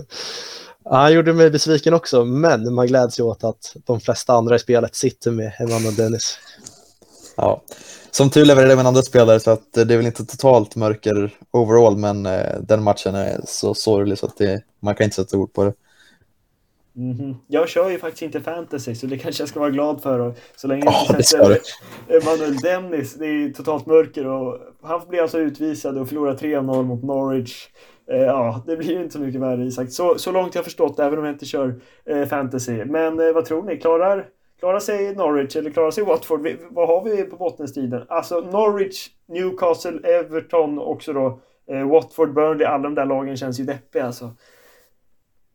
han gjorde mig besviken också. Men man gläds ju åt att de flesta andra i spelet sitter med Emanuel Dennis. Ja, som tur levererade med andra spelare så att det är väl inte totalt mörker overall, men eh, den matchen är så sorglig så att det, man kan inte sätta ord på det. Mm -hmm. Jag kör ju faktiskt inte fantasy så det kanske jag ska vara glad för. Och så länge jag inte sätter Emanuel Dennis, det är totalt mörker och han blir alltså utvisad och förlorar 3-0 mot Norwich. Eh, ja, det blir ju inte så mycket värre Isak. Så, så långt jag förstått, även om jag inte kör eh, fantasy. Men eh, vad tror ni? Klarar, klarar sig Norwich eller klarar sig Watford? Vi, vad har vi på bottenstriden? Alltså Norwich, Newcastle, Everton också då. Watford, Burnley, alla de där lagen känns ju deppiga alltså.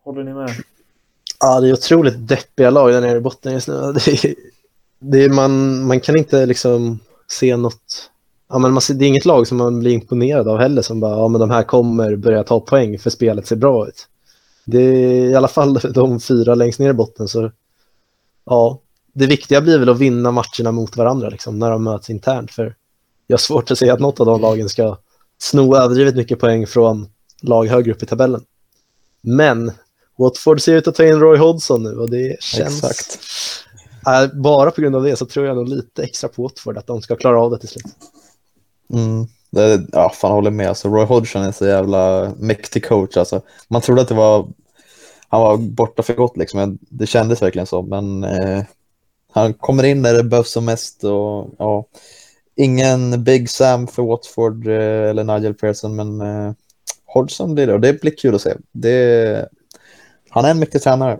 Håller ni med? Ja, det är otroligt deppiga lag där nere i botten just nu. Det är, det är, man, man kan inte liksom se något... Ja, men man, det är inget lag som man blir imponerad av heller som bara, ja men de här kommer börja ta poäng för spelet ser bra ut. Det är i alla fall de fyra längst ner i botten så ja, det viktiga blir väl att vinna matcherna mot varandra liksom, när de möts internt för jag har svårt att se att något av de lagen ska sno överdrivet mycket poäng från lag högre upp i tabellen. Men Watford ser ut att ta in Roy Hodgson nu och det känns... Exakt. Äh, bara på grund av det så tror jag nog lite extra på Watford att de ska klara av det till slut. Mm. Det, ja, fan håller med. Alltså, Roy Hodgson är så jävla mäktig coach. Alltså. Man trodde att det var, han var borta för gott, liksom. det kändes verkligen så. Men eh, han kommer in när det behövs som mest. Och, ja, ingen Big Sam för Watford eh, eller Nigel Pearson, men eh, Hodgson blir det. Och det blir kul att se. Det, han är en mycket tränare.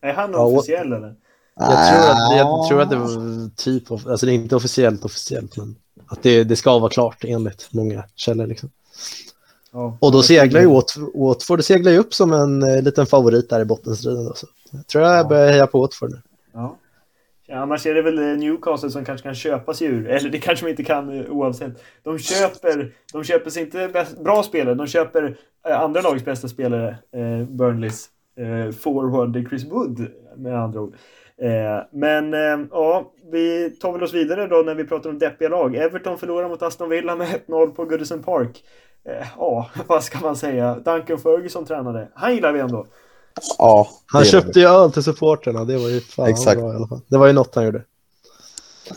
Är han ja, officiell eller? Jag tror, att, jag tror att det var typ, alltså det är inte officiellt officiellt, men att det, det ska vara klart enligt många källor. Liksom. Ja, och då seglar ju Watford seglar ju upp som en eh, liten favorit där i bottenstriden. Då, så jag tror jag börjar heja på Watford nu. Ja. Ja, annars är det väl eh, Newcastle som kanske kan köpa sig ur, eller det kanske de inte kan eh, oavsett. De köper, de köper sig inte bäst, bra spelare, de köper andra lagets bästa spelare, eh, Burnleys eh, forward Chris Wood med andra ord. Eh, men eh, ja, vi tar väl oss vidare då när vi pratar om deppiga lag. Everton förlorar mot Aston Villa med 1-0 på Goodison Park. Eh, ja, vad ska man säga? Duncan Ferguson tränade. Han gillar vi ändå. Ja, han köpte ju öl till supporterna. Det var ju fan Exakt. bra i alla fall. Det var ju något han gjorde.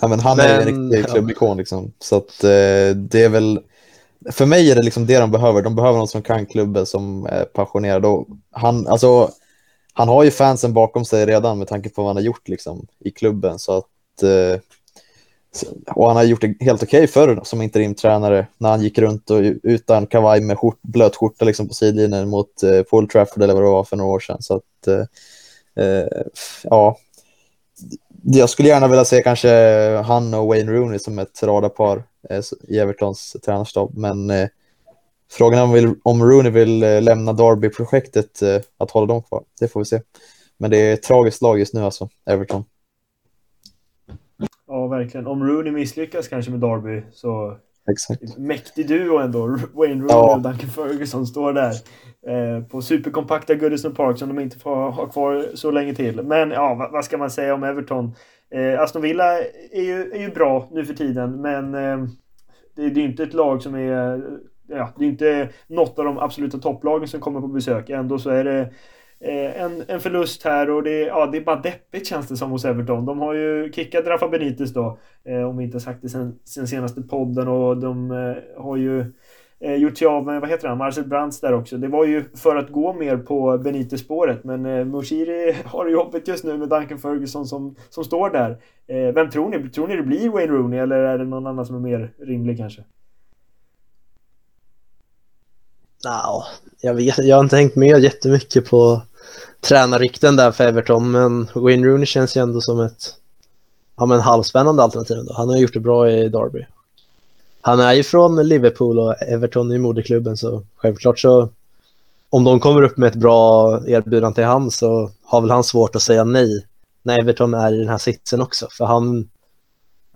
Ja, men han men, är en riktig klubbikon liksom. Så att eh, det är väl för mig är det liksom det de behöver. De behöver någon som kan klubben, som är passionerad. Och han, alltså, han har ju fansen bakom sig redan med tanke på vad han har gjort liksom, i klubben. Så att, eh, och han har gjort det helt okej okay förr som interimtränare när han gick runt och utan kavaj med skjort, blöt skjorta liksom, på sidlinjen mot eh, Paul Trafford eller vad det var för några år sedan. Så att, eh, eh ja, jag skulle gärna vilja se kanske han och Wayne Rooney som ett radarpar i Evertons tränarstab. Men eh, frågan är om, vill, om Rooney vill eh, lämna Derby-projektet, eh, att hålla dem kvar. Det får vi se. Men det är ett tragiskt lag just nu alltså, Everton. Ja, verkligen. Om Rooney misslyckas kanske med Derby så Exakt. Mäktig duo ändå. Wayne Rooney ja. och Duncan Ferguson står där. Eh, på superkompakta Goodison Park som de inte får ha kvar så länge till. Men ja, vad, vad ska man säga om Everton? Eh, Aston Villa är ju, är ju bra nu för tiden, men eh, det, det är inte ett lag som är... Ja, det är inte något av de absoluta topplagen som kommer på besök. Ändå så är det Eh, en, en förlust här och det, ja, det är bara deppigt känns det som hos Everton. De har ju kickat Rafa Benitez då, eh, om vi inte sagt det sen, sen senaste podden och de eh, har ju eh, gjort sig av med, vad heter han, Marcel Brands där också. Det var ju för att gå mer på Benitez-spåret men eh, Moshiri har det jobbigt just nu med Duncan Ferguson som, som står där. Eh, vem tror ni? Tror ni det blir Wayne Rooney eller är det någon annan som är mer rimlig kanske? No, jag, vet, jag har inte hängt med jättemycket på tränarrykten där för Everton, men Wayne Rooney känns ju ändå som ett ja, men halvspännande alternativ. Då. Han har gjort det bra i Derby. Han är ju från Liverpool och Everton är moderklubben, så självklart så om de kommer upp med ett bra erbjudande till han så har väl han svårt att säga nej när Everton är i den här sitsen också. För han,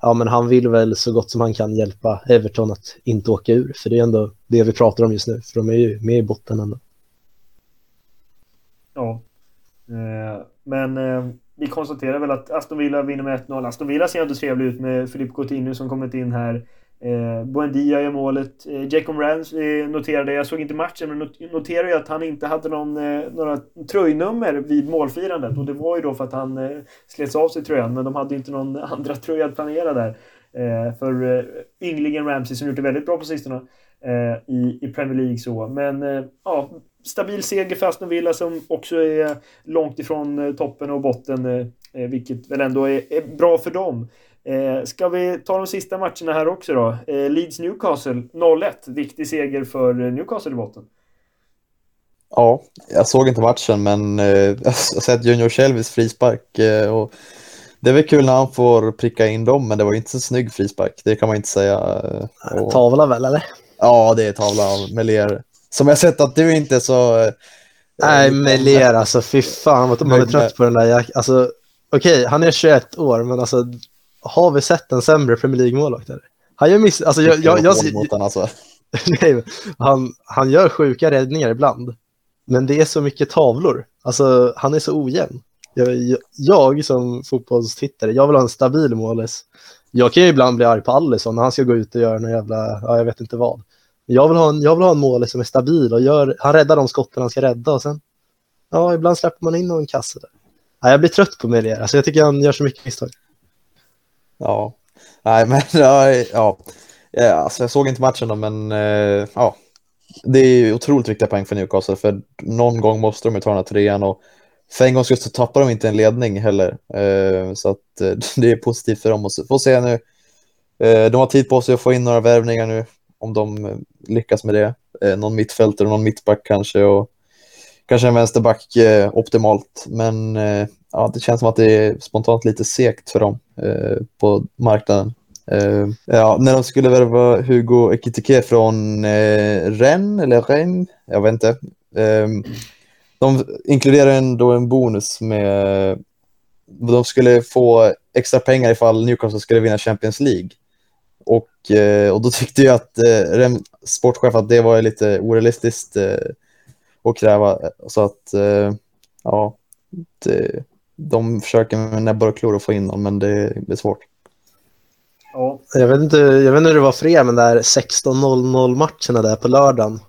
ja, men han vill väl så gott som han kan hjälpa Everton att inte åka ur. För det är ändå det vi pratar om just nu, för de är ju med i botten ändå. Ja. Eh, men eh, vi konstaterar väl att Aston Villa vinner med 1-0. Aston Villa ser ändå trevlig ut med Filip Coutinho som kommit in här. Eh, Buendia gör målet. Eh, Jacob Rans eh, noterade, jag såg inte matchen, men noterade ju att han inte hade någon, eh, några tröjnummer vid målfirandet. Och det var ju då för att han eh, slets av sig tröjan, men de hade inte någon andra tröja att planera där. Eh, för eh, ynglingen Ramsey som gjort det väldigt bra på sistone eh, i, i Premier League så. Men eh, ja, stabil seger för Aston Villa som också är långt ifrån eh, toppen och botten, eh, eh vilket väl ändå är, är bra för dem. Eh, ska vi ta de sista matcherna här också då? Eh, Leeds-Newcastle 0-1. Viktig seger för Newcastle i botten. Ja, jag såg inte matchen men eh, jag har sett Junior Shelvis frispark eh, och det är väl kul när han får pricka in dem men det var ju inte så snygg frispark, det kan man inte säga. Och... Tavla väl eller? Ja, det är tavla av Melier. Som jag sett att du inte är så... Eh, Nej, Melier alltså, fy fan vad man är trött på den där jäk... Alltså, okej, okay, han är 21 år, men alltså, har vi sett en sämre Premier League-målvakt? Han gör miss... Alltså, jag, jag, jag, jag alltså. nej, han, han gör sjuka räddningar ibland, men det är så mycket tavlor. Alltså, han är så ojämn. Jag, jag, som fotbollstittare, jag vill ha en stabil målis. Jag kan ju ibland bli arg på Alisson när han ska gå ut och göra någon jävla, ja, jag vet inte vad. Jag vill ha en, jag vill ha en mål som är stabil och gör, han räddar de skotten han ska rädda och sen, ja, ibland släpper man in någon kasse där. Ja, jag blir trött på Melier, alltså jag tycker han gör så mycket misstag. Ja, nej men ja, ja. ja alltså jag såg inte matchen då, men eh, ja, det är otroligt viktiga poäng för Newcastle, för någon gång måste de ju ta den här trean och för en gång skulle så tappar de inte en ledning heller. Eh, så att eh, det är positivt för dem. Och får se nu. De har tid på sig att få in några värvningar nu om de lyckas med det. Någon mittfältare och någon mittback kanske och kanske en vänsterback optimalt. Men ja, det känns som att det är spontant lite segt för dem eh, på marknaden. Eh, ja, när de skulle värva Hugo Ekitike från eh, Rennes, eller Rennes, jag vet inte. Ehm, de inkluderar ändå en bonus med de skulle få extra pengar ifall Newcastle skulle vinna Champions League. Och, eh, och då tyckte jag att eh, sportchef att det var lite orealistiskt eh, att kräva. Så att eh, ja, det, de försöker med näbbar och klor att få in dem, men det blir svårt. Ja. Jag, vet inte, jag vet inte hur det var för er, men där 16-0-0 matcherna där på lördagen.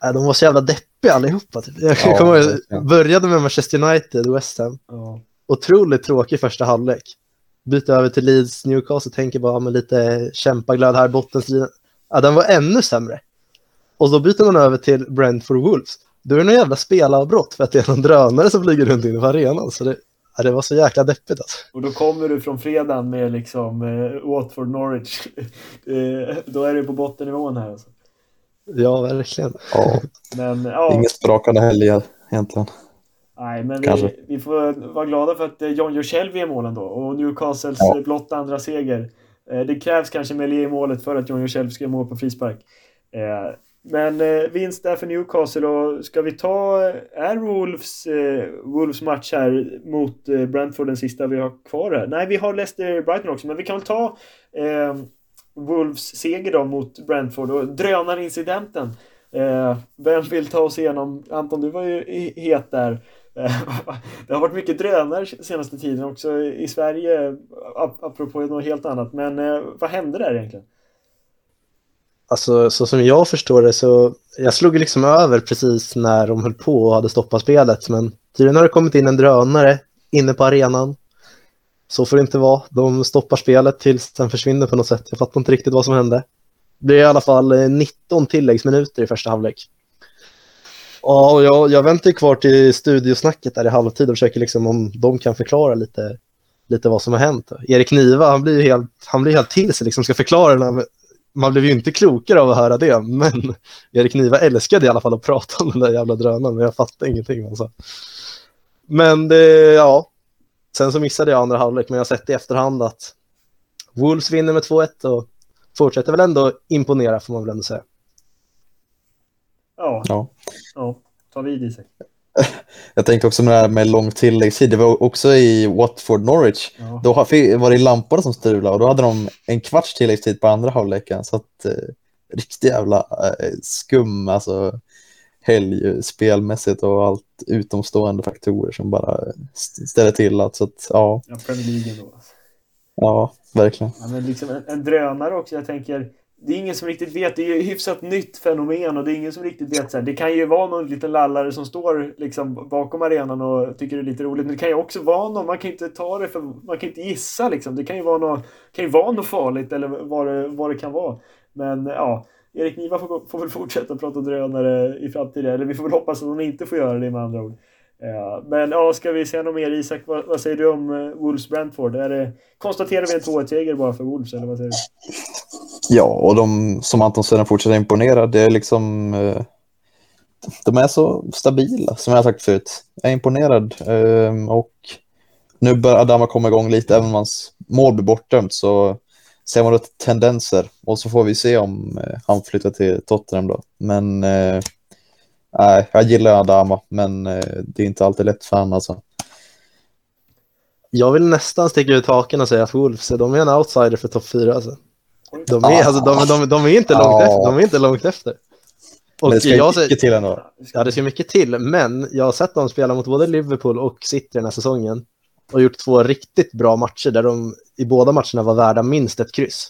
De var så jävla deppiga allihopa. Typ. Jag ja, kommer, började med Manchester United, West Ham. Ja. Otroligt tråkig första halvlek byta över till Leeds, Newcastle, tänker bara med lite kämpaglöd här, bottenstriden. Ja, den var ännu sämre. Och då byter man över till Brentford Wolves. Då är det någon jävla spelavbrott för att det är någon drönare som flyger runt inne på arenan. Så det, ja, det var så jäkla deppigt alltså. Och då kommer du från fredagen med liksom eh, Watford Norwich. eh, då är du på bottennivån här alltså. Ja, verkligen. Ja. Men, ja. Inget sprakande helger egentligen. Nej, men vi, vi, får vara glada för att eh, John Joselvi är målen då och Newcastles ja. blott andra seger. Eh, det krävs kanske Melier i målet för att John Joselvi ska mål på frispark. Eh, men vinst där för Newcastle och ska vi ta, eh, är Wolves, eh, Wolves match här mot eh, Brentford den sista vi har kvar här? Nej, vi har Leicester-Brighton också, men vi kan väl ta eh, Wolves seger då mot Brentford och drönarincidenten. Eh, vem vill ta oss igenom? Anton, du var ju het där. det har varit mycket drönare senaste tiden också i Sverige, apropå något helt annat. Men eh, vad hände där egentligen? Alltså, så som jag förstår det så, jag slog liksom över precis när de höll på och hade stoppat spelet, men tydligen har det kommit in en drönare inne på arenan. Så får det inte vara. De stoppar spelet tills den försvinner på något sätt. Jag fattar inte riktigt vad som hände. Det blir i alla fall eh, 19 tilläggsminuter i första halvlek. Ja, och jag, jag väntar kvar till studiosnacket där i halvtid och försöker liksom om de kan förklara lite, lite vad som har hänt. Erik Niva, han blir helt, han blir helt till sig, liksom ska förklara den här man blev ju inte klokare av att höra det, men Erik Niva älskade i alla fall att prata om den där jävla drönaren, men jag fattade ingenting alltså. Men det, ja, sen så missade jag andra halvlek, men jag har sett i efterhand att Wolves vinner med 2-1 och fortsätter väl ändå imponera får man väl ändå säga. Ja, Ja. ja. ta vid Isak. Jag tänkte också med det här med lång tilläggstid. Det var också i Watford Norwich. Ja. Då var det lamporna som strulade och då hade de en kvarts tilläggstid på andra halvleken. Så att eh, riktigt jävla eh, skum alltså helg eh, spelmässigt och allt utomstående faktorer som bara st- ställer till att så att ja, Ja, Premier League då. ja, verkligen. Ja, men liksom en, en drönare också. Jag tänker, det är ingen som riktigt vet. Det är ju ett hyfsat nytt fenomen och det är ingen som riktigt vet. Så här, det kan ju vara någon liten lallare som står liksom bakom arenan och tycker det är lite roligt. Men det kan ju också vara någon, man kan inte ta det för, man kan inte gissa liksom. Det kan ju vara något, kan ju vara något farligt eller vad det, vad det kan vara. Men ja, Erik Niva får, får väl fortsätta prata drönare i framtiden. Eller vi får väl hoppas att hon inte får göra det med andra ord. Ja, men ja, ska vi säga något mer Isak? Vad, vad säger du om uh, Wolves Brentford? Är det, konstaterar vi en 2-1-seger bara för Wolves eller vad säger du? Ja, och de som Anton sedan fortsätter imponera. Det är liksom eh, de är så stabila som jag har sagt förut. Jag är imponerad ehm, och nu börjar Adama komma igång lite även om hans mål blir bortdömt så ser man då tendenser och så får vi se om eh, han flyttar till Tottenham då. Men nej, jag gillar Adama men eh, det är inte alltid lätt för honom alltså. Jag vill nästan sticka ut haken och säga att Wolves, de är en outsider för topp 4 alltså. De är, Ah. alltså, de, de, de är inte långt Ja. efter. De är inte långt efter. Och Men det ska jag, mycket till ändå. Ja, det ska mycket till, men jag har sett dem spela mot både Liverpool och City den här säsongen och gjort två riktigt bra matcher där de i båda matcherna var värda minst ett kryss.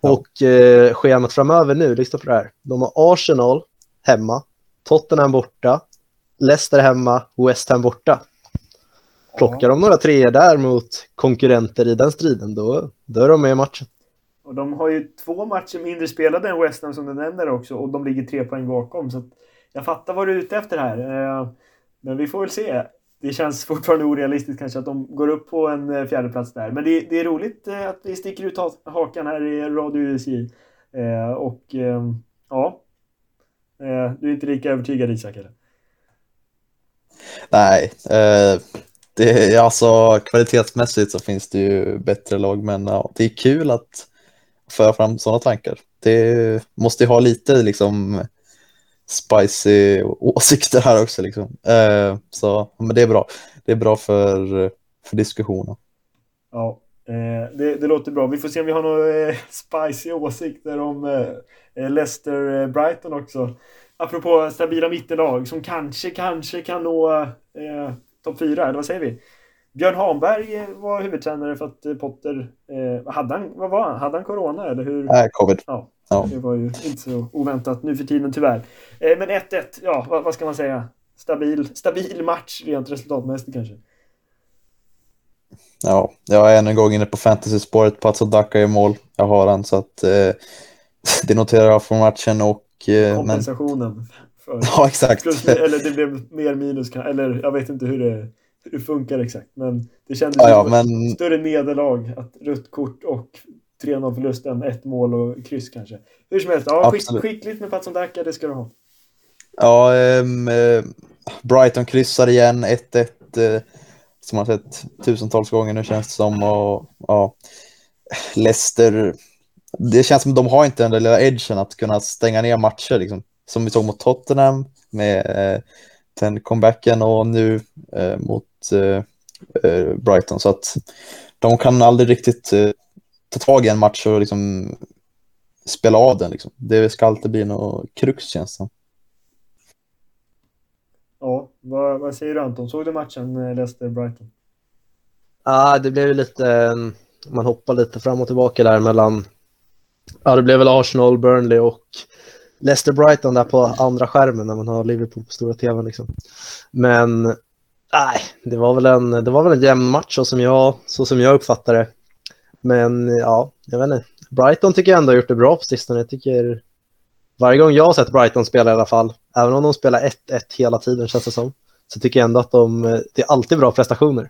Ja. Och eh, schemat framöver nu, lyssna på det här. De har Arsenal hemma, Tottenham borta, Leicester hemma, West Ham borta. Plockar de några treor där mot konkurrenter i den striden, då, då är de med i matchen. Och de har ju två matcher mindre spelade än West Ham som du nämner också och de ligger tre poäng bakom. Så jag fattar vad du är ute efter här. Eh, Men vi får väl se. Det känns fortfarande orealistiskt kanske att de går upp på en eh, fjärde plats där. Men det, det är roligt eh, att vi sticker ut ha- hakan här i Radio USJ. Och ja, du är inte lika övertygad Isak eller? Nej, eh, det alltså kvalitetsmässigt så finns det ju bättre lag, men ja, det är kul att föra fram sådana tankar. Det måste ju ha lite liksom spicy åsikter här också liksom. Eh, så men det är bra. Det är bra för, för diskussionen. Ja, eh, det, det låter bra. Vi får se om vi har några eh, spicy åsikter om eh, Leicester-Brighton också. Apropå stabila mittenlag som kanske, kanske kan nå eh, topp fyra, eller vad säger vi? Björn Hamberg eh, var huvudtränare för att eh, Potter... Eh, hade, han, vad var han? Hade han corona eller hur? Nej, covid. Ja, Ja. det var ju inte så oväntat nu för tiden tyvärr. Eh, men 1-1, ja vad, vad ska man säga? Stabil, stabil match rent resultatmässigt kanske. Ja, jag är än en gång inne på fantasy-spåret. Patso Daka i mål. Jag har han så att eh, det noterar jag från matchen och eh, men Kompensationen. För, ja, exakt. eller det blev mer minus, eller jag vet inte hur det, hur det funkar exakt. Men det kändes Ja, ja, men större nederlag. Att rött kort och 3-0 förlust än ett mål och kryss kanske. Hur som helst, ja, skick, skickligt med Patson Daka, det ska du ha. Ja, eh, Brighton kryssar igen 1-1 eh, som man har sett tusentals gånger nu känns det som. Och, ja, Leicester, det känns som att de har inte den där lilla edgen att kunna stänga ner matcher liksom. Som vi såg mot Tottenham med eh, den comebacken och nu eh, mot eh, eh, Brighton. Så att de kan aldrig riktigt eh, ta tag i en match och liksom spela av den. Liksom. Det ska alltid bli något krux känns det som. Ja, vad, vad säger du Anton? Såg du matchen eh, Leicester-Brighton? Ja, det blev ju lite, ehm, man hoppar lite fram och tillbaka där mellan, ja det blev väl Arsenal, Burnley och Leicester Brighton där på andra skärmen när man har Liverpool på stora tvn liksom. Men nej, det var väl en, det var väl en jämn match så som jag, så som jag uppfattar det. Men ja, jag vet inte. Brighton tycker jag ändå har gjort det bra på sistone. Jag tycker varje gång jag har sett Brighton spela i alla fall, även om de spelar 1-1 hela tiden känns det som, så tycker jag ändå att de, eh, det är alltid bra prestationer.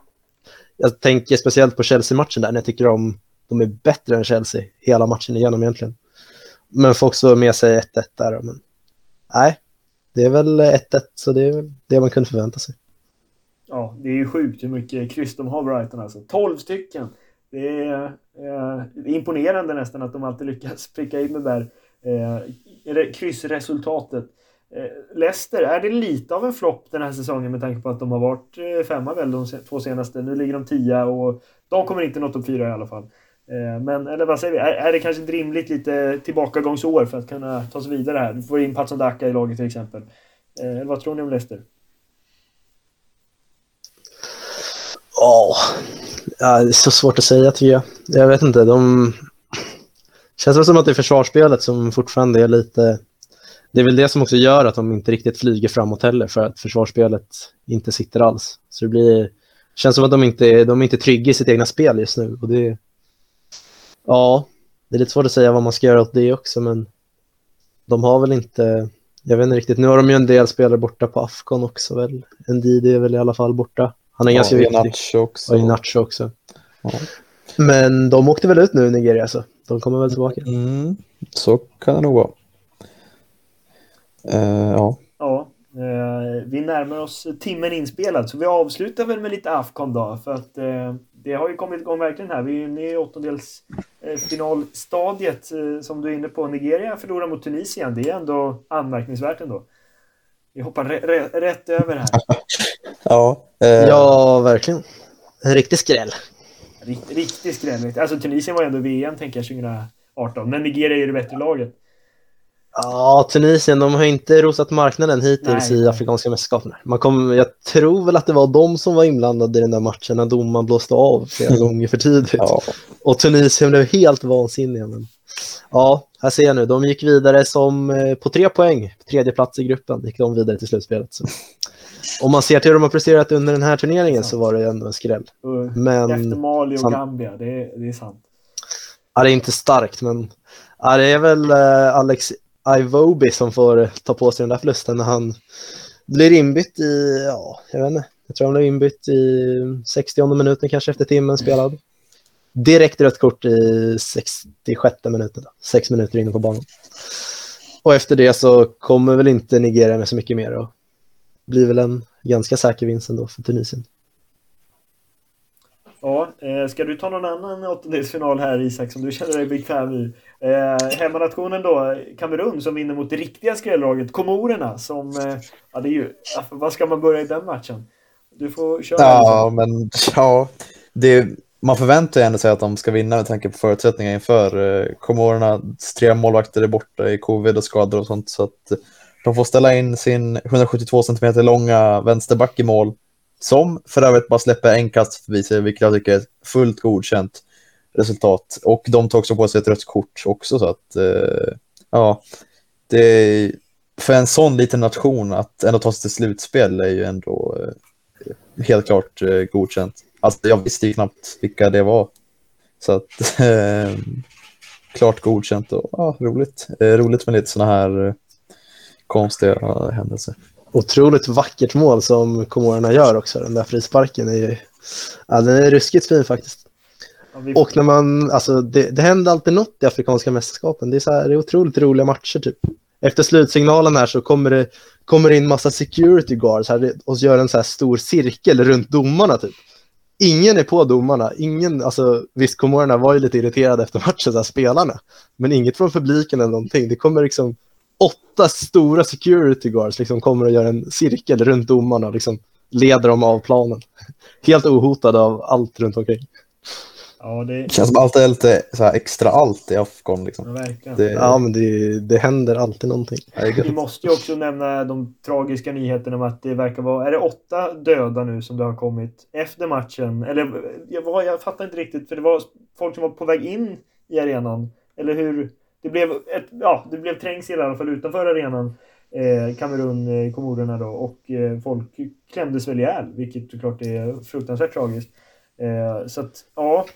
Jag tänker speciellt på Chelsea-matchen där, när jag tycker de, de är bättre än Chelsea hela matchen igenom egentligen. men får också med sig 1-1 där. Men, nej, det är väl 1-1 så det är väl det man kunde förvänta sig. Ja, det är ju sjukt hur mycket kryss de har Brighton alltså. 12 stycken! Det är, eh, imponerande nästan att de alltid lyckas pricka in det där eh, kryssresultatet. Eh, Leicester, är det lite av en flopp den här säsongen med tanke på att de har varit eh, femma väl de två senaste? Nu ligger de tia och de kommer inte nå topp fyra i alla fall. Eh, men, eller vad säger vi? Är, är det kanske ett rimligt lite tillbakagångsår för att kunna ta sig vidare här? Du får in Patson Daka i laget till exempel. Eller vad tror ni om Leicester? Ja, ja, det är så svårt att säga tycker jag. Jag vet inte, de... Känns väl som att det är försvarsspelet som fortfarande är lite... Det är väl det som också gör att de inte riktigt flyger framåt heller, för att försvarsspelet inte sitter alls. Så det blir... känns som att de inte, de är inte trygga i sitt egna spel just nu. Och det... Ja, det är lite svårt att säga vad man ska göra åt det också, men de har väl inte... Jag vet inte riktigt. Nu har de ju en del spelare borta på Afghan också väl. Ndidi är väl i alla fall borta. Han är Ja, ganska viktig. Nacho också. Och Inacho också. Ja. Men de åkte väl ut nu i Nigeria så de kommer väl tillbaka. Mm, så kan det nog vara. Eh, ja. Ja, eh, vi närmar oss timmen inspelad så vi avslutar väl med lite Afcon då för att eh, det har ju kommit igång verkligen här. Vi är inne i åttondelsfinalstadiet eh, som du är inne på. Nigeria förlorar mot Tunisien. Det är ändå anmärkningsvärt ändå. Vi hoppar rä- rä- rätt över här. Ja, eh, Ja, verkligen. En riktig skräll. Rikt, riktig skräll. Alltså Tunisien var ju ändå VM tänker jag 2018. Men Nigeria är ju det bättre laget. Ja, Tunisien, de har inte rosat marknaden hittills Nej. i Afrikanska mästerskapen. Man kom, jag tror väl att det var de som var inblandade i den där matchen när domaren blåste av flera gånger för tidigt. ja. Och Tunisien blev helt vansinniga. Men... Ja, här ser jag nu. De gick vidare som eh, på tre poäng. Tredje plats i gruppen gick de vidare till slutspelet. Så. Om man ser till hur de har presterat under den här turneringen så var det ändå en skräll. Men Efter Mali och sant. Gambia. Det är, det är sant. ja, det är inte starkt, men ja, det är väl eh, Alex Iwobi som får ta på sig den där förlusten när han blir inbytt i, ja, jag vet inte. Jag tror han blev inbytt i 60 minuten kanske efter timmen spelad. Direkt rött kort i 66 minuten, då. sex minuter inne på banan. Och efter det så kommer väl inte Nigeria med så mycket mer och blir väl en ganska säker vinst ändå för Tunisien. Ja, eh, ska du ta någon annan åttondelsfinal här Isak som du känner dig bekväm i? Eh, hemmanationen då, Kamerun som vinner mot det riktiga skrälllaget Komorerna som... Eh, ja, det är ju... Vad ska man börja i den matchen? Du får köra. ja, men ja. Det, man förväntar ju ändå sig att de ska vinna med tanke på förutsättningarna inför. Eh, Komorernas tre målvakter är borta i covid och skador och sånt. Så att eh, de får ställa in sin 172 centimeter långa vänsterback i mål. Som för övrigt bara släpper en kast förbi sig, vilket jag tycker är ett fullt godkänt resultat. Och de tar också på sig ett rött kort också. Så att, eh, ja, det är, för en sån liten nation att ändå ta sig till slutspel är ju ändå eh, helt klart eh, godkänt. Alltså, jag visste ju knappt vilka det var. Så att, eh, klart godkänt och ja, roligt. Eh, roligt med lite sådana här eh, konstiga händelser. Otroligt vackert mål som Komorerna gör också. Den där frisparken är ju... Ja, den är ruskigt fin faktiskt. Ja, vi, Och när man, alltså det, det händer alltid något i Afrikanska mästerskapen. Det är, så här, det är otroligt roliga matcher typ. Efter slutsignalen här så kommer det, kommer in massa security guards här och gör en så här stor cirkel runt domarna typ. Ingen är på domarna. Ingen, alltså visst Komorerna var ju lite irriterade efter matchen, så här, spelarna. Men inget från publiken eller någonting. Det kommer liksom åtta stora security guards liksom kommer och gör en cirkel runt domarna och liksom leder dem av planen. Helt ohotade av allt runt omkring ja, det, Det känns som allt är lite så här extra allt i Afghan. ja, Liksom. verkligen. Det, Ja, men det, det händer alltid någonting. Vi måste ju också nämna de tragiska nyheterna om att det verkar vara, är det åtta döda nu som det har kommit efter matchen? Eller jag, var, jag fattar inte riktigt för det var folk som var på väg in i arenan. Eller hur? Det blev, ett, ja, det blev trängsel i alla fall utanför arenan. Eh, Kamerun, eh, Komorerna då. Och eh, folk klämdes väl ihjäl, vilket såklart är fruktansvärt tragiskt. Eh, så att, ja.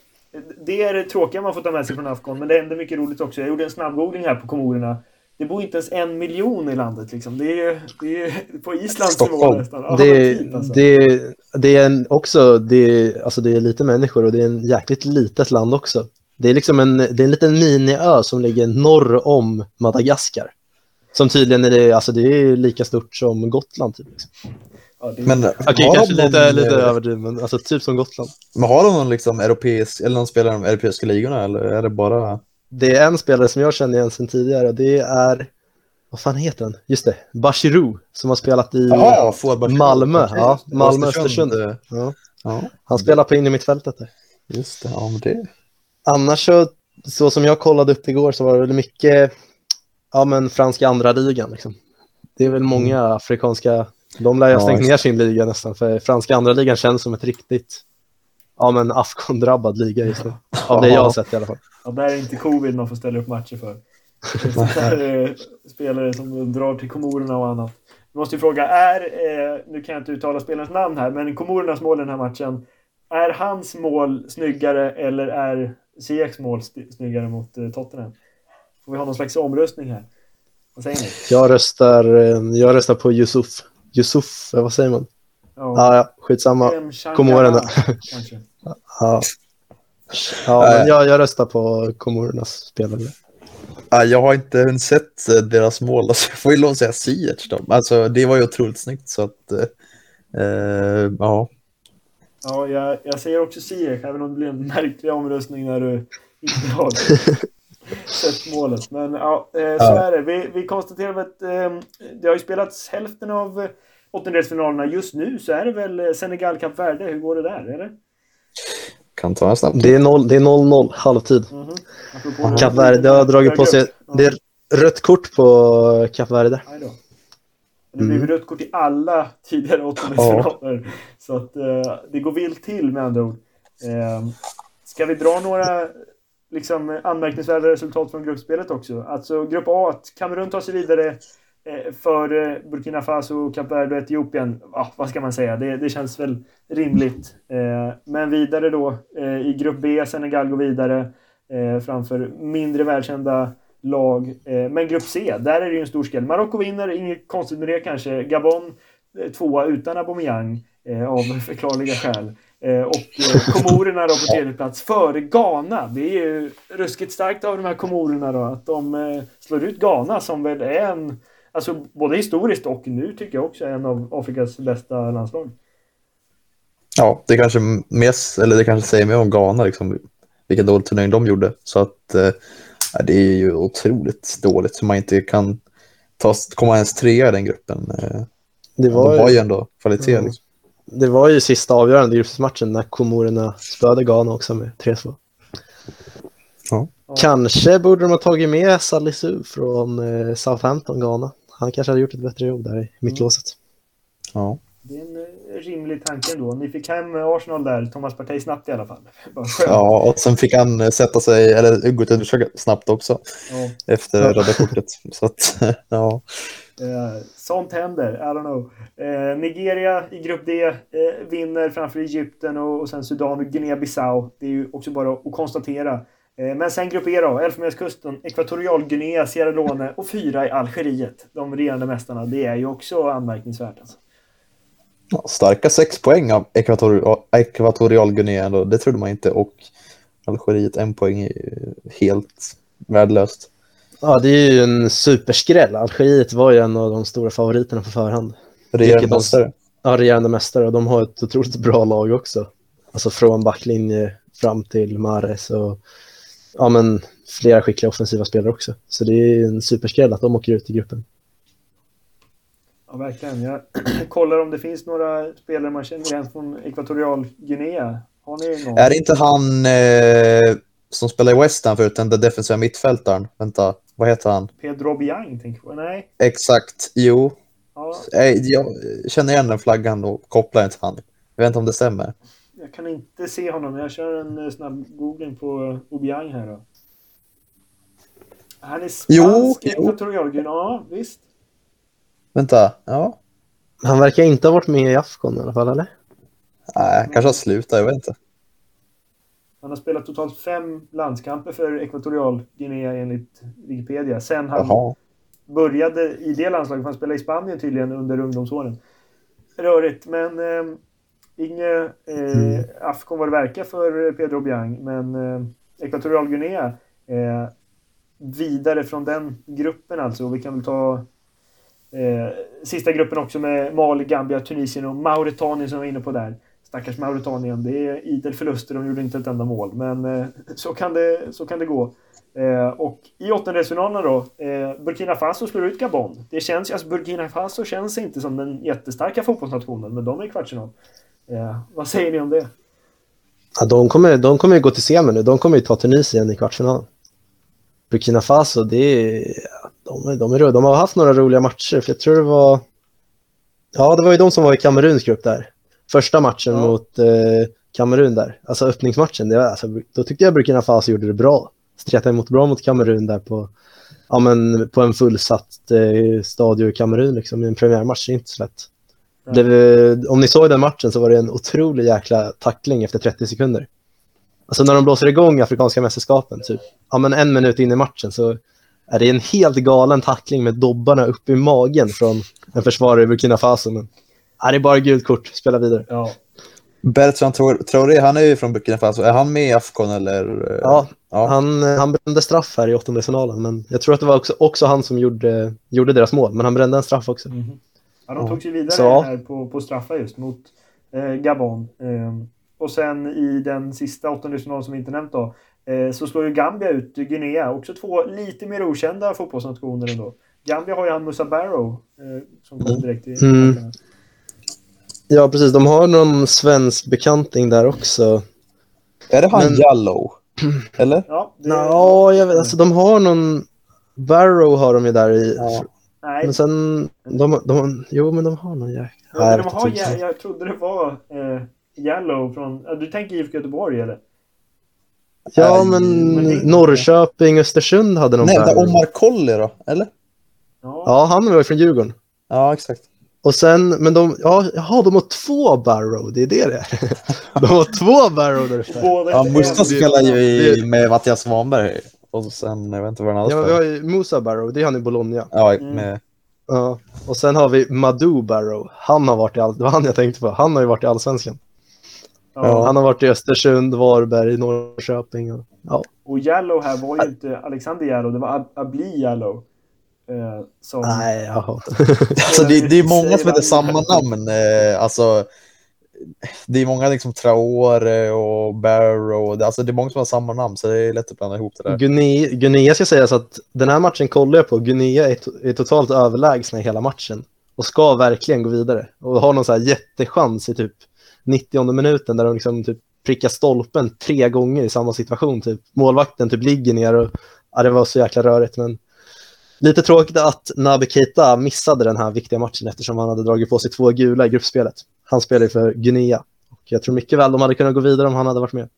Det är det tråkiga man får ta med sig från Afghan, men det händer mycket roligt också. Jag gjorde en snabbgoogling här på Komorerna. Det bor inte ens en miljon i landet liksom. Det är det är på Islands nivå nästan. Ja, Det, typ, alltså. det, det är en, också, det är, alltså det är lite människor och det är en jäkligt litet land också. Det är liksom en, det är en liten miniö som ligger norr om Madagaskar. Som tydligen är det, alltså det är lika stort som Gotland. Typ. liksom. Ja, det är... Men Okej, har kanske de lite, någon, lite eh, överdrivet, men alltså typ som Gotland. Men har de någon liksom europeisk, eller någon spelare i de europeiska ligorna eller är det bara... Det är en spelare som jag känner igen sedan tidigare det är, vad fan heter den? Just det, Bashirou som har spelat i Bashir. Malmö. Okej. Ja, Malmö, Östersund. Östersund. Ja. Ja, Han spelar på in i mittfältet där. just det. Ja, men det... Annars så, så som jag kollade upp igår så var det väl mycket, ja men franska andra ligan liksom. Det är väl många afrikanska, de lär ju ha stängt ner sin liga nästan, för franska andra ligan känns som ett riktigt, ja men Afcon-drabbad liga just nu. Av det jag har sett i alla fall. Ja, där är inte covid man får ställa upp matcher för. Det eh, spelare som drar till Komorerna och annat. Vi måste ju fråga, är, eh, nu kan jag inte uttala spelarens namn här, men Komorernas mål i den här matchen, är hans mål snyggare eller är Ziyechs mål snyggare mot eh, Tottenham? Får vi ha någon slags omröstning här? Vad säger ni? Jag röstar, jag röstar på Yusuf. Yusuf, vad säger man? Ja, Ja, ja, skitsamma. Komorerna. Ja, ja men jag, jag röstar på Komorernas spelare. Ja, jag har inte hunnit sett eh, deras mål, alltså, jag får ju lov att säga Ziyech då. Alltså, det var ju otroligt snyggt så att... eh, Eh, ja. Ja, jag, jag säger också Ziyech, även om det blir en märklig omröstning när du inte har sett målet. Men ja, eh, så Ja. är det. Vi, vi konstaterar att eh, det har ju spelats hälften av eh, åttondelsfinalerna. Just nu så är det väl eh, Senegal Kap Verde. Hur går det där? Eller? Kan ta en snabb. Det är 0 det är 0-0, halvtid. Mhm. Apropå Kap Verde har dragit på sig, Ja. det är rött kort på Kap Verde. Det blir Mm. rött kort i alla tidigare åttondelsfinaler. Så att eh, det går vilt till med andra ord. Eh, ska vi dra några liksom, eh, anmärkningsvärda resultat från gruppspelet också? Alltså grupp A, att Kamerun tar sig vidare eh, för eh, Burkina Faso, Kap Verde och Etiopien. Ja, vad ska man säga? Det, det känns väl rimligt. Eh, men vidare då eh, i grupp B, Senegal går vidare eh, framför mindre välkända lag. Men grupp C, där är det ju en stor skräll. Marocko vinner, inget konstigt med det kanske. Gabon tvåa utan Aubameyang av förklarliga skäl. Eh, och eh, Komorerna då på tredje plats före Ghana. Det är ju ruskigt starkt av de här Komorerna då att de eh, slår ut Ghana som väl är en, alltså både historiskt och nu tycker jag också är en av Afrikas bästa landslag. Ja, det kanske mest, eller det kanske säger mer om Ghana, liksom, vilken dålig turnering de gjorde. Så att eh, det är ju otroligt dåligt så man inte kan ta, komma ens trea i den gruppen. Det de var, har ju, ändå kvalitet. Ja. Liksom. Det var ju sista avgörande gruppmatchen när Komorerna spöade Ghana också med 3-2. Ja. Kanske borde de ha tagit med Salisu från eh, Southampton, Ghana. Han kanske hade gjort ett bättre jobb där i mittlåset. Ja. Det är en eh, rimlig tanke ändå. Ni fick hem eh, Arsenal där, Thomas Partey snabbt i alla fall. Ja, och sen fick han sätta sig, eller gå ut och duscha snabbt också Ja. efter Ja. röda kortet. Så att, ja. Eh, sånt händer, I don't know. Eh, Nigeria i grupp D eh, vinner framför Egypten och, och sen Sudan och Guinea-Bissau. Det är ju också bara att konstatera. Eh, men sen grupp E då, Elfenbenskusten, Ekvatorialguinea, Sierra Leone och fyra i Algeriet. De regerande mästarna. Det är ju också anmärkningsvärt. Alltså. Ja, starka sex poäng av Ekvatorialguinea, det trodde man inte. Och Algeriet en poäng är helt värdelöst. Ja, det är ju en superskräll. Algeriet var ju en av de stora favoriterna på förhand. Regerande mästare. Ja, regerande mästare och de har ett otroligt bra lag också. Alltså från backlinje fram till Mares och ja, men flera skickliga offensiva spelare också. Så det är en superskräll att de åker ut i gruppen. Ja, verkligen. Jag kollar om det finns några spelare man känner igen från Ekvatorialguinea. Har ni någon? Är det inte han eh, som spelade i West Ham förut, den där defensiva mittfältaren? Vänta, vad heter han? Pedro Biang, tänker jag. Nej. Exakt, jo. Ja, Jag känner igen den flaggan och kopplar till han. Jag vet inte om det stämmer. Jag kan inte se honom. Jag kör en eh, snabb googling på Obiang här då. Han är Jo, spansk jo. ekvatorialguinea. Ja, visst. Vänta, ja. Han verkar inte ha varit med i Afcon i alla fall, eller? Nej, kanske har slutat, jag vet inte. Han har spelat totalt fem landskamper för Ekvatorialguinea enligt Wikipedia. Sen han Jaha. började i det landslaget. för Han spelade i Spanien tydligen under ungdomsåren. Rörigt, men eh, inget eh, Mm. Afcon vad det verkar för Pedro Biang. Men eh, Ekvatorialguinea eh, vidare från den gruppen alltså. Och vi kan väl ta eh, sista gruppen också med Mali, Gambia, Tunisien och Mauretanien som jag var inne på där. Stackars Mauretanien. Det är idel förluster. De gjorde inte ett enda mål. Men eh, så, kan det, så kan det gå. Eh, och i åttondelsfinalerna då, eh, Burkina Faso slår ut Gabon. Det känns, alltså Burkina Faso känns inte som den jättestarka fotbollsnationen, men de är i kvartsfinal. Eh, vad säger ni om det? Ja, de, kommer, de kommer ju gå till semi nu. De kommer ju ta Tunisien i kvartsfinalen. Burkina Faso, det är, de, de, är, de har haft några roliga matcher. För jag tror det var... Ja, det var ju de som var i Kameruns grupp där. Första matchen Ja. mot eh, Kamerun där. Alltså öppningsmatchen. Det var, alltså, då tyckte jag Burkina Faso gjorde det bra. Stretade emot bra mot Kamerun där på, ja, men på en fullsatt eh, stadion i Kamerun. Liksom, I en premiärmatch. Det är inte så lätt. Nej. Det, om ni såg den matchen så var det en otrolig jäkla tackling efter 30 sekunder. Alltså när de blåser igång Afrikanska mästerskapen, typ, ja, men en minut in i matchen så är det en helt galen tackling med dobbarna upp i magen från en försvarare i Burkina Faso. Men, ja, det är bara gult kort, spela vidare. Ja, Bertrand Traor- Traoré, han är ju från Burkina Faso. Är han med i Afcon eller? eh, Ja, ja. Han, han brände straff här i åttondelsfinalen, men jag tror att det var också, också han som gjorde, gjorde deras mål, men han brände en straff också. Mhm. ja de tog sig vidare Så. här på, på straffar just mot eh, Gabon. Eh, och sen i den sista åttondelsfinalen som vi inte nämnt då, eh, så slår ju Gambia ut Guinea. Också två lite mer okända fotbollsnationer ändå. Gambia har ju han Musa Barrow eh, som kommer Mm. direkt i Mm. Ja, precis. De har någon svensk bekanting där också. Är det han Men- Jallow? Eller? Ja, det, Ja, jag vet, alltså de har någon... Barrow har de ju där i. Ja. nej, Men sen... De, de, jo, men de har någon jäkla... Ja, de har, jag, jag trodde det var eh, Yellow från... Du tänker IFK Göteborg eller? Ja, Nej, men men det- Norrköping, Östersund hade någon Nej, det är Barrow. Omar Colley då? Eller? Ja. Ja, han var från Djurgården. Ja, exakt. Och sen, men de, ja, jaha, de har två Barrow, det är det det. De har två Barrow där uppe. Ja, Musta spelar ju i, med Mattias Svanberg. Och sen, jag vet inte vad den andra Ja, vi har ju Musa Barrow, det är han i Bologna. Ja, Mm. med... Ja. Och sen har vi Madou Barrow. Han har varit i all... Det var han jag tänkte på. Han har ju varit i Allsvenskan. Ja. Han har varit i Östersund, Varberg, Norrköping. Och... Ja. Och Yellow här var ju inte Alexander Yellow, det var Ab- Abli Yellow. Eh, som... Nej, jaha. Alltså, det, det är många som heter samma namn. Eh, alltså, det är många liksom Traore och Barrow. Det, alltså, det är många som har samma namn, så det är lätt att blanda ihop det där. Guinea, Guinea ska sägas att den här matchen kollar jag på. Guinea är, to- är totalt överlägsna i hela matchen. Och ska verkligen gå vidare. Och har någon så här jättechans i typ 90 minuten där de liksom typ prickar stolpen tre gånger i samma situation. Typ. Målvakten typ ligger ner och ja, det var så jäkla rörigt. Men lite tråkigt att Naby Keita missade den här viktiga matchen eftersom han hade dragit på sig två gula i gruppspelet. Han spelar ju för Guinea. Och jag tror mycket väl de hade kunnat gå vidare om han hade varit med.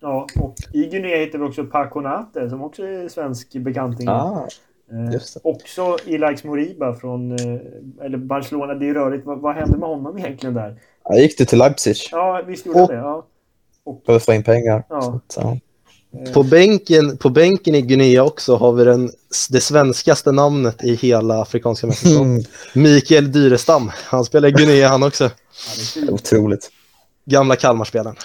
Ja, och i Guinea hittar vi också Paconate som också är svensk bekanting. Ah, Eh, just det. också Ilaix Moriba från eh, eller Barcelona. Det är rörigt. Vad, vad hände med honom egentligen där? jag gick du till Leipzig. Ja, visst gjorde han Och- det. Ja. Och, Behöver få in pengar. Ja. Så, att, eh, På bänken, på bänken i Guinea också har vi den, det svenskaste namnet i hela Afrikanska mästerskapet. Mm, Mikael Dyrestam. Han spelar i Guinea han också. ja, det är fint. otroligt. Gamla Kalmarspelaren.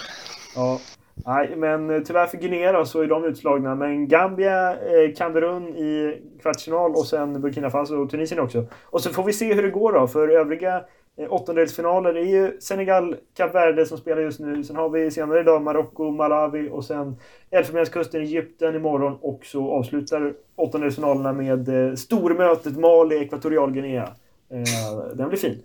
Ja. Nej, men eh, tyvärr för Guinea då, så är de utslagna. Men Gambia, eh, Kamerun i kvartsfinal och sen Burkina Faso och Tunisien också. Och så får vi se hur det går då för övriga eh, åttondelsfinaler. Det är ju Senegal, Kap Verde som spelar just nu. Sen har vi senare idag Marocko, Malawi och sen Elfenbenskusten, Egypten imorgon. Och så avslutar åttondelsfinalerna med eh, stormötet Mali, Ekvatorialguinea. Eh, den blir fin.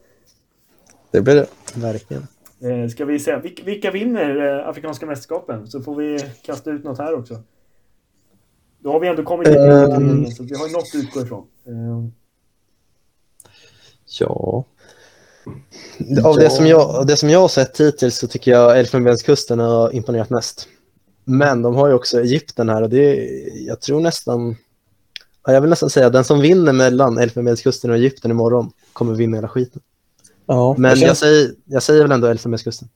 Det blir det. Verkligen. Eh, ska vi se, vilka, vilka vinner eh, Afrikanska mästerskapen? Så får vi kasta ut något här också. Då har vi ändå kommit Ehm. turneringen, så vi har ju något att utgå ifrån. Eh, Ja. Av det som, jag, det som jag har sett hittills så tycker jag Elfenbenskusten har imponerat mest. Men de har ju också Egypten här och det är, jag tror nästan, ja, jag vill nästan säga den som vinner mellan Elfenbenskusten och Egypten imorgon kommer vinna hela skiten. ja. Men jag, jag säger, jag säger väl ändå Elfenbenskusten.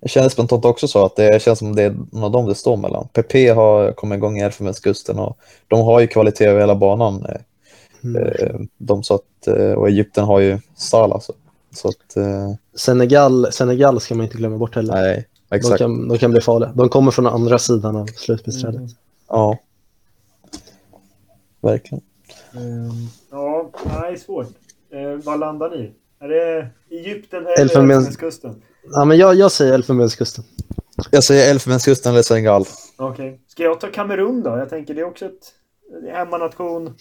jag känner spontant också så att det känns som det är någon av dem det står mellan. PP har kommit igång i Elfenbenskusten och de har ju kvalitet över hela banan. Mm. eh, De så att, eh, och Egypten har ju Salah. Så, så att, eh, Senegal, Senegal ska man inte glömma bort heller. nej. exakt. De kan, de kan bli farliga. De kommer från andra sidan av slutspelsträdet. Mm. Ja. Verkligen. Ehm, ja, nej, svårt. Eh, vad landar ni? Är det Egypten eller Elfenben- Elfenbenskusten? Ja, men jag, jag säger Elfenbenskusten. Jag säger Elfenbenskusten eller Senegal. Okej. Ska jag ta Kamerun då? Jag tänker det är också ett hemmanation.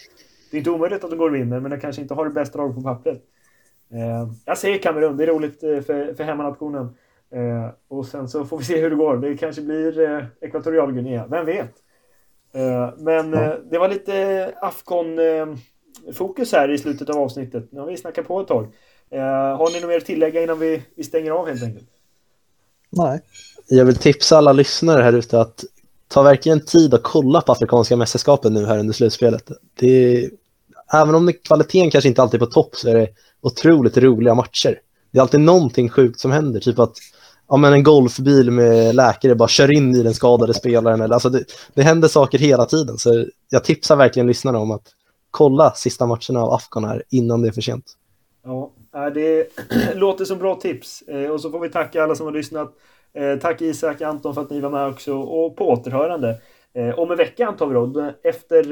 Det är inte omöjligt att de går och vinner, men de kanske inte har det bästa laget på pappret. Eh, jag säger Kamerun. Det är roligt eh, för, för hemmanationen. Eh, och sen så får vi se hur det går. Det kanske blir eh, Ekvatorialguinea. Vem vet? Eh, men eh, det var lite Afcon-fokus här i slutet av avsnittet. Nu har vi snackat på ett tag. Eh, har ni något mer att tillägga innan vi, vi stänger av helt enkelt? Nej. Jag vill tipsa alla lyssnare här ute att ta verkligen tid att kolla på Afrikanska mästerskapen nu här under slutspelet. Det är, även om kvaliteten kanske inte alltid är på topp så är det otroligt roliga matcher. Det är alltid någonting sjukt som händer, typ att ja, men en golfbil med läkare bara kör in i den skadade spelaren. Eller, alltså det, det händer saker hela tiden, så jag tipsar verkligen lyssnarna om att kolla sista matcherna av Afghan här innan det är för sent. Ja, äh, det låter som bra tips. Eh, och så får vi tacka alla som har lyssnat. Eh, tack Isak och Anton för att ni var med också. Och på återhörande. Eh, om en vecka antar vi då, efter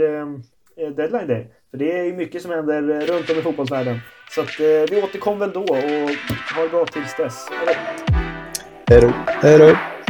deadline day. För det är ju mycket som händer runt om i fotbollsvärlden. Så att eh, vi återkommer väl då och ha det bra tills dess. Hej då. Hej då. Hej då.